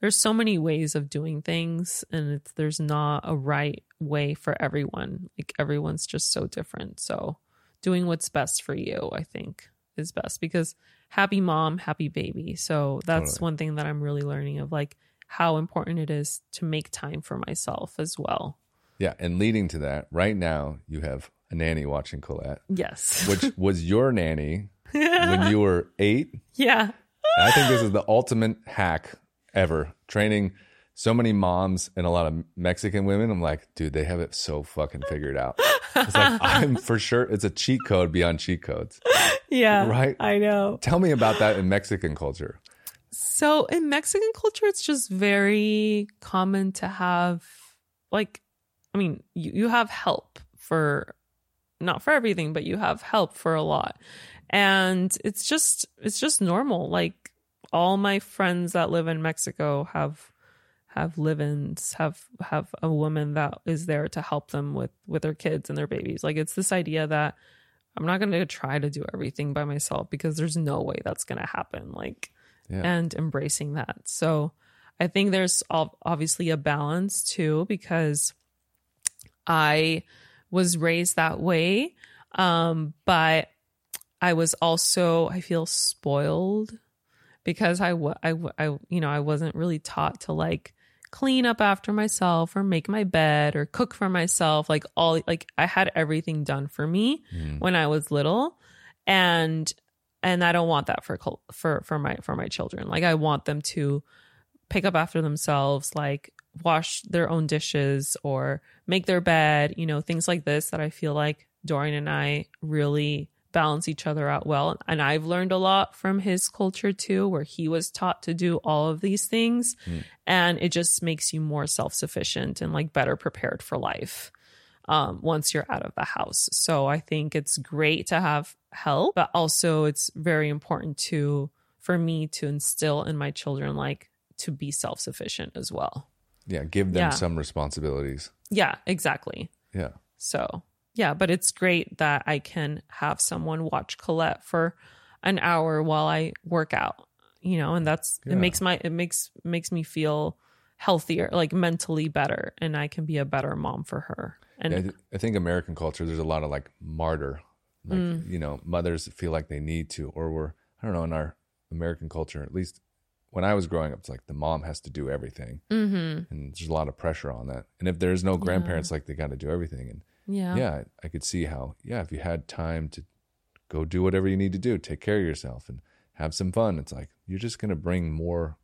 there's so many ways of doing things and it's there's not a right way for everyone. Like everyone's just so different. So doing what's best for you i think is best. Because happy mom happy baby. So that's Totally. one thing that i'm really learning of like how important it is to make time for myself as well Yeah. And leading to that, right now you have a nanny watching Colette, yes which *laughs* was your nanny when you were eight. yeah I think this is the ultimate hack ever. Training so many moms and a lot of Mexican women. I'm like, dude, they have it so fucking figured out. It's like *laughs* I'm for sure it's a cheat code beyond cheat codes. yeah Right. i know Tell me about that in Mexican culture. So in Mexican culture, it's just very common to have like, I mean, you, you have help for not for everything, but you have help for a lot. And it's just it's just normal. Like all my friends that live in Mexico have have live-ins, have have a woman that is there to help them with with their kids and their babies. Like it's this idea that I'm not going to try to do everything by myself because there's no way that's going to happen. Like Yeah. and embracing that. So I think there's obviously a balance too because I was raised that way. Um, but I was also, I feel spoiled because I, I, I, you know, I wasn't really taught to like clean up after myself or make my bed or cook for myself. Like all like I had everything done for me when I was little. And and I don't want that for for for my for my children. Like I want them to pick up after themselves, like wash their own dishes or make their bed, you know, things like this that I feel like Dorian and I really balance each other out well. And I've learned a lot from his culture too, where he was taught to do all of these things. And it just makes you more self sufficient and like better prepared for life um, once you're out of the house. So I think it's great to have help, but also it's very important to, for me to instill in my children, like to be self sufficient as well. Yeah, give them Yeah. some responsibilities. Yeah, exactly. Yeah. So, yeah, but it's great that I can have someone watch Colette for an hour while I work out, you know, and that's Yeah. it makes my it makes makes me feel healthier, like mentally better, and I can be a better mom for her. And Yeah, I th- I think American culture, there's a lot of like martyr, like Mm. you know, mothers feel like they need to, or we're I don't know in our American culture, at least when I was growing up, it's like the mom has to do everything, Mhm. and there's a lot of pressure on that. And if there's no grandparents, like they got to do everything, and yeah, yeah, I could see how yeah, if you had time to go do whatever you need to do, take care of yourself, and have some fun, it's like you're just gonna bring more,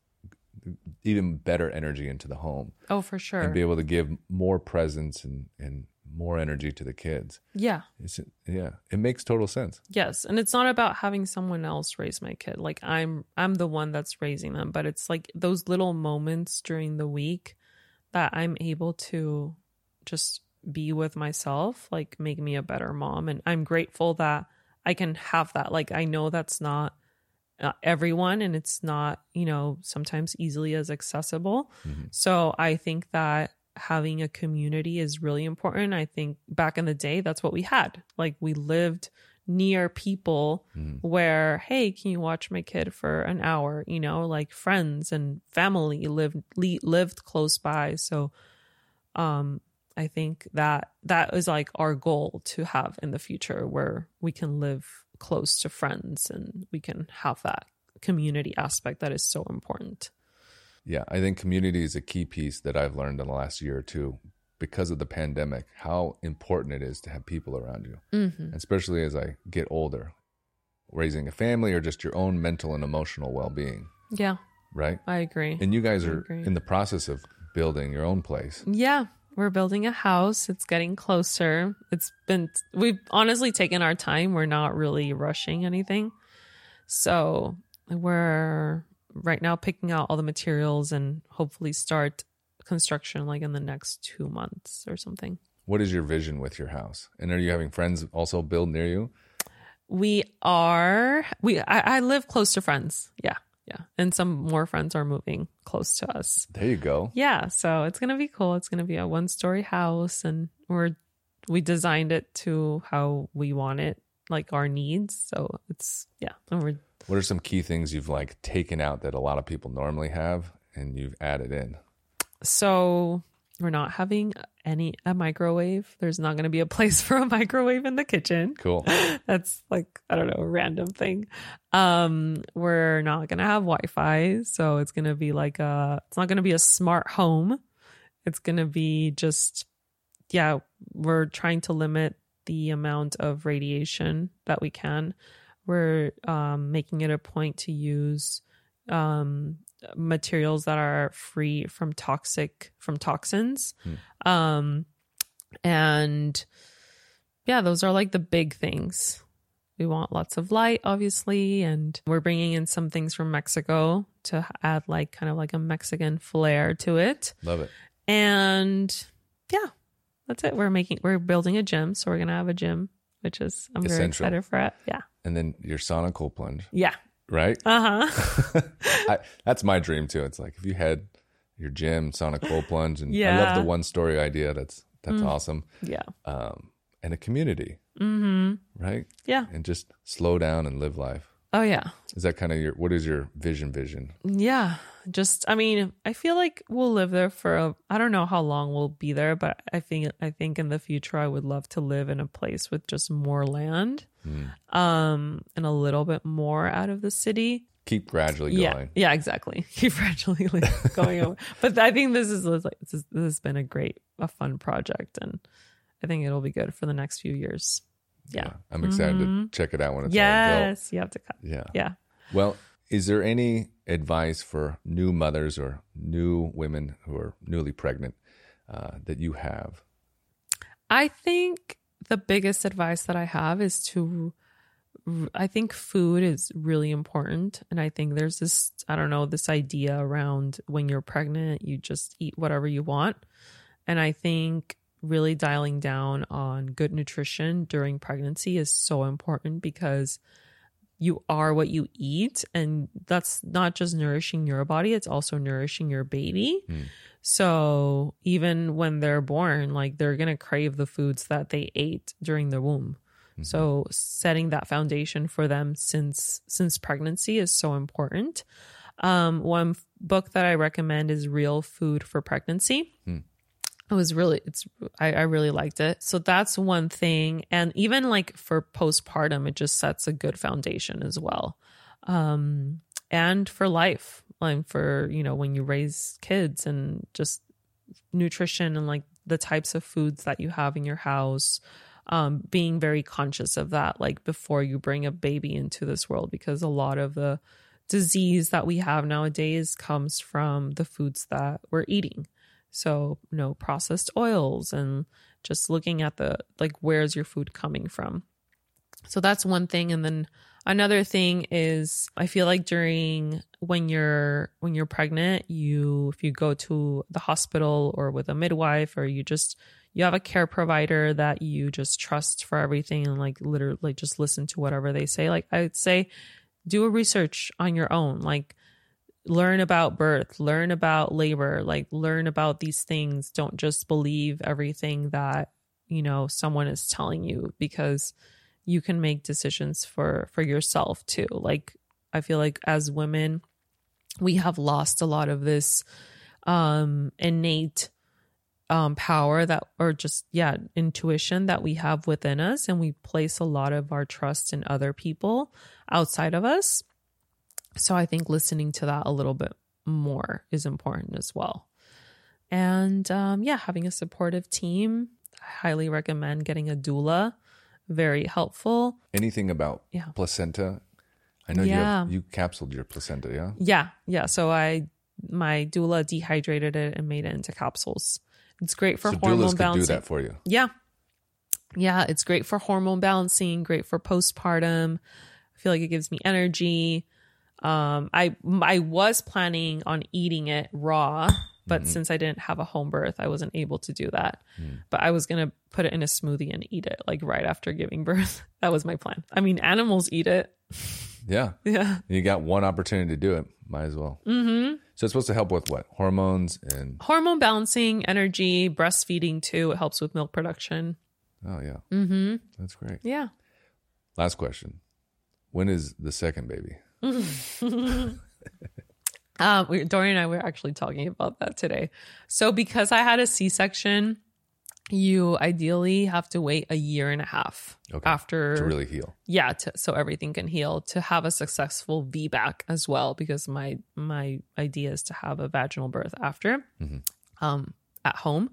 even better energy into the home, oh for sure, and be able to give more presence and and more energy to the kids. yeah. It's yeah, it makes total sense. Yes, and it's not about having someone else raise my kid. Like I'm I'm the one that's raising them, but it's like those little moments during the week that I'm able to just be with myself, like make me a better mom and I'm grateful that I can have that. Like I know that's not uh, everyone and it's not, you know, sometimes easily as accessible. So I think that having a community is really important. I think back in the day, that's what we had. Like we lived near people where, hey, can you watch my kid for an hour? You know, like friends and family lived lived close by. So, um, I think that that is like our goal to have in the future, where we can live close to friends and we can have that community aspect that is so important. Yeah, I think community is a key piece that I've learned in the last year or two because of the pandemic. How important it is to have people around you, mm-hmm. especially as I get older, raising a family or just your own mental and emotional well being. Yeah, Right, I agree. and you guys are agree. in the process of building your own place. Yeah, we're building a house. It's getting closer. It's been, we've honestly taken our time. We're not really rushing anything. So we're right now picking out all the materials and hopefully start construction like in the next two months or something. What is your vision with your house? And are you having friends also build near you? We are, we, I, I live close to friends. Yeah. Yeah. And some more friends are moving close to us. There you go. Yeah, so it's gonna be cool. It's gonna be a one story house, and we're we designed it to how we want it, like our needs. So it's yeah, and we're What are some key things you've like taken out that a lot of people normally have and you've added in? so we're not having any a microwave. There's not gonna be a place *laughs* for a microwave in the kitchen. Cool. *laughs* That's like I don't know, a random thing. Um, we're not gonna have Wi-Fi, so it's gonna be like a. It's not gonna be a smart home. It's gonna be just, yeah. We're trying to limit the amount of radiation that we can. We're um, making it a point to use um, materials that are free from toxic from toxins. Um, and yeah, those are like the big things. We want lots of light, obviously, and we're bringing in some things from Mexico to add like kind of like a Mexican flair to it. Love it. And yeah, that's it. We're making we're building a gym, so we're gonna have a gym, which is I'm very excited for it. Yeah, And then your sauna cold plunge, yeah, right? *laughs* uh huh. That's my dream too. It's like if you had your gym, sauna cold plunge, and I love the one story idea. That's that's Mm. awesome. yeah, Um, and a community, mm-hmm. right? yeah. And just slow down and live life. Oh yeah, Is that kind of your what is your vision? Vision? Yeah, just I mean, I feel like we'll live there for a, I don't know how long we'll be there, but I think I think in the future I would love to live in a place with just more land, um, and a little bit more out of the city. keep gradually going. yeah, exactly. *laughs* Keep gradually like, going over. *laughs* But I think this is like this, is, this has been a great, a fun project, and I think it'll be good for the next few years. Yeah. I'm excited Mhm. to check it out when it's. Yes, you have to cut. Yeah. Yeah. Well, is there any advice for new mothers or new women who are newly pregnant uh, that you have? I think the biggest advice that I have is to I think food is really important. And I think there's this I don't know this idea around when you're pregnant you just eat whatever you want. And I think really dialing down on good nutrition during pregnancy is so important because you are what you eat. And that's not just nourishing your body it's also nourishing your baby. Hmm. So even when they're born like they're going to crave the foods that they ate during the womb. So setting that foundation for them since since pregnancy is so important. Um one f- book that i recommend is real food for pregnancy. It was really it's I, I really liked it. So that's one thing. And even like for postpartum it just sets a good foundation as well. Um and for life like for you know when you raise kids and just nutrition and like the types of foods that you have in your house um being very conscious of that like before you bring a baby into this world because a lot of the disease that we have nowadays comes from the foods that we're eating so, no processed oils and just looking at the like where's your food coming from. So that's one thing and then another thing is I feel like during when you're when you're pregnant, you if you go to the hospital or with a midwife or you just you have a care provider that you just trust for everything and like literally just listen to whatever they say. Like I'd say do a research on your own. Like learn about birth, learn about labor, like learn about these things. Don't just believe everything that, you know, someone is telling you because you can make decisions for for yourself too. Like I feel like as women we have lost a lot of this um innate um power that or just yeah, intuition that we have within us and we place a lot of our trust in other people outside of us. So I think listening to that a little bit more is important as well. And um, yeah, having a supportive team. I highly recommend getting a doula. Very helpful. Anything about Yeah. placenta? I know you have, you capsuled your placenta, yeah? Yeah, yeah. So I my doula dehydrated it and made it into capsules. It's great for so hormone doulas could balancing. do that for you. Yeah. Yeah, it's great for hormone balancing, great for postpartum. I feel like it gives me energy. Um I I was planning on eating it raw, but Mm-hmm. since I didn't have a home birth, I wasn't able to do that. Mm. But I was going to put it in a smoothie and eat it like right after giving birth. *laughs* That was my plan. I mean, animals eat it. *laughs* Yeah. Yeah. You got one opportunity to do it. Might as well. Mhm. So it's supposed to help with what? Hormones and Hormone balancing, energy, breastfeeding too. It helps with milk production. oh yeah. Mhm. That's great. Yeah. Last question. When is the second baby? *laughs* Um, we, Dorian and I were actually talking about that today. So, because I had a C section, you ideally have to wait a year and a half Okay. after, To really heal. yeah, to, so everything can heal to have a successful VBAC as well. Because my my idea is to have a vaginal birth after, um, at home,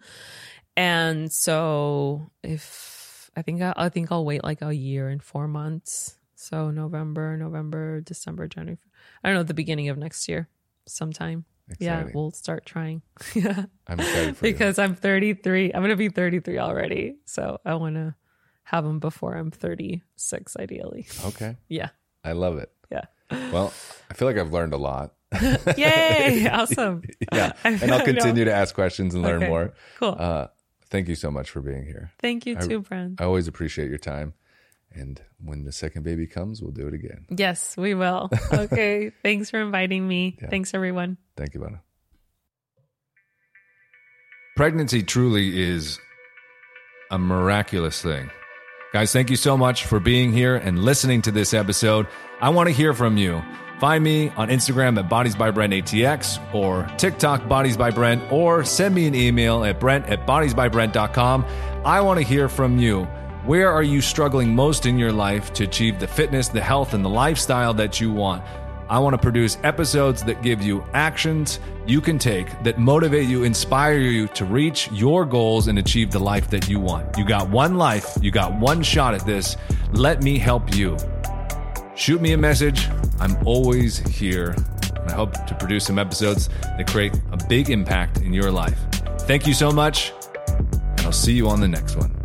and so if I think I, I think I'll wait like a year and four months. So November, November, December, January. I don't know the beginning of next year, sometime. Yeah, we'll start trying. *laughs* yeah, I'm excited for you. because I'm 33. I'm gonna be 33 already, so I want to have them before I'm 36, ideally. Okay. Yeah. I love it. Yeah. Well, I feel like I've learned a lot. *laughs* Yay! *laughs* awesome. Yeah. And I'll continue to ask questions and learn Okay. more. Cool. Uh, thank you so much for being here. Thank you too, Brent. I always appreciate your time. And when the second baby comes, we'll do it again. yes, we will. *laughs* Okay. Thanks for inviting me. Thanks, everyone. Thank you, Bana. Pregnancy truly is a miraculous thing. Guys, thank you so much for being here and listening to this episode. I want to hear from you. Find me on Instagram at Bodies by Brent ATX or TikTok Bodies by Brent or send me an email at Brent at bodiesbybrent.com. I want to hear from you. Where are you struggling most in your life to achieve the fitness, the health, and the lifestyle that you want? I want to produce episodes that give you actions you can take that motivate you, inspire you to reach your goals and achieve the life that you want. You got one life, you got one shot at this. Let me help you. Shoot me a message. I'm always here. I hope to produce some episodes that create a big impact in your life. Thank you so much, and I'll see you on the next one.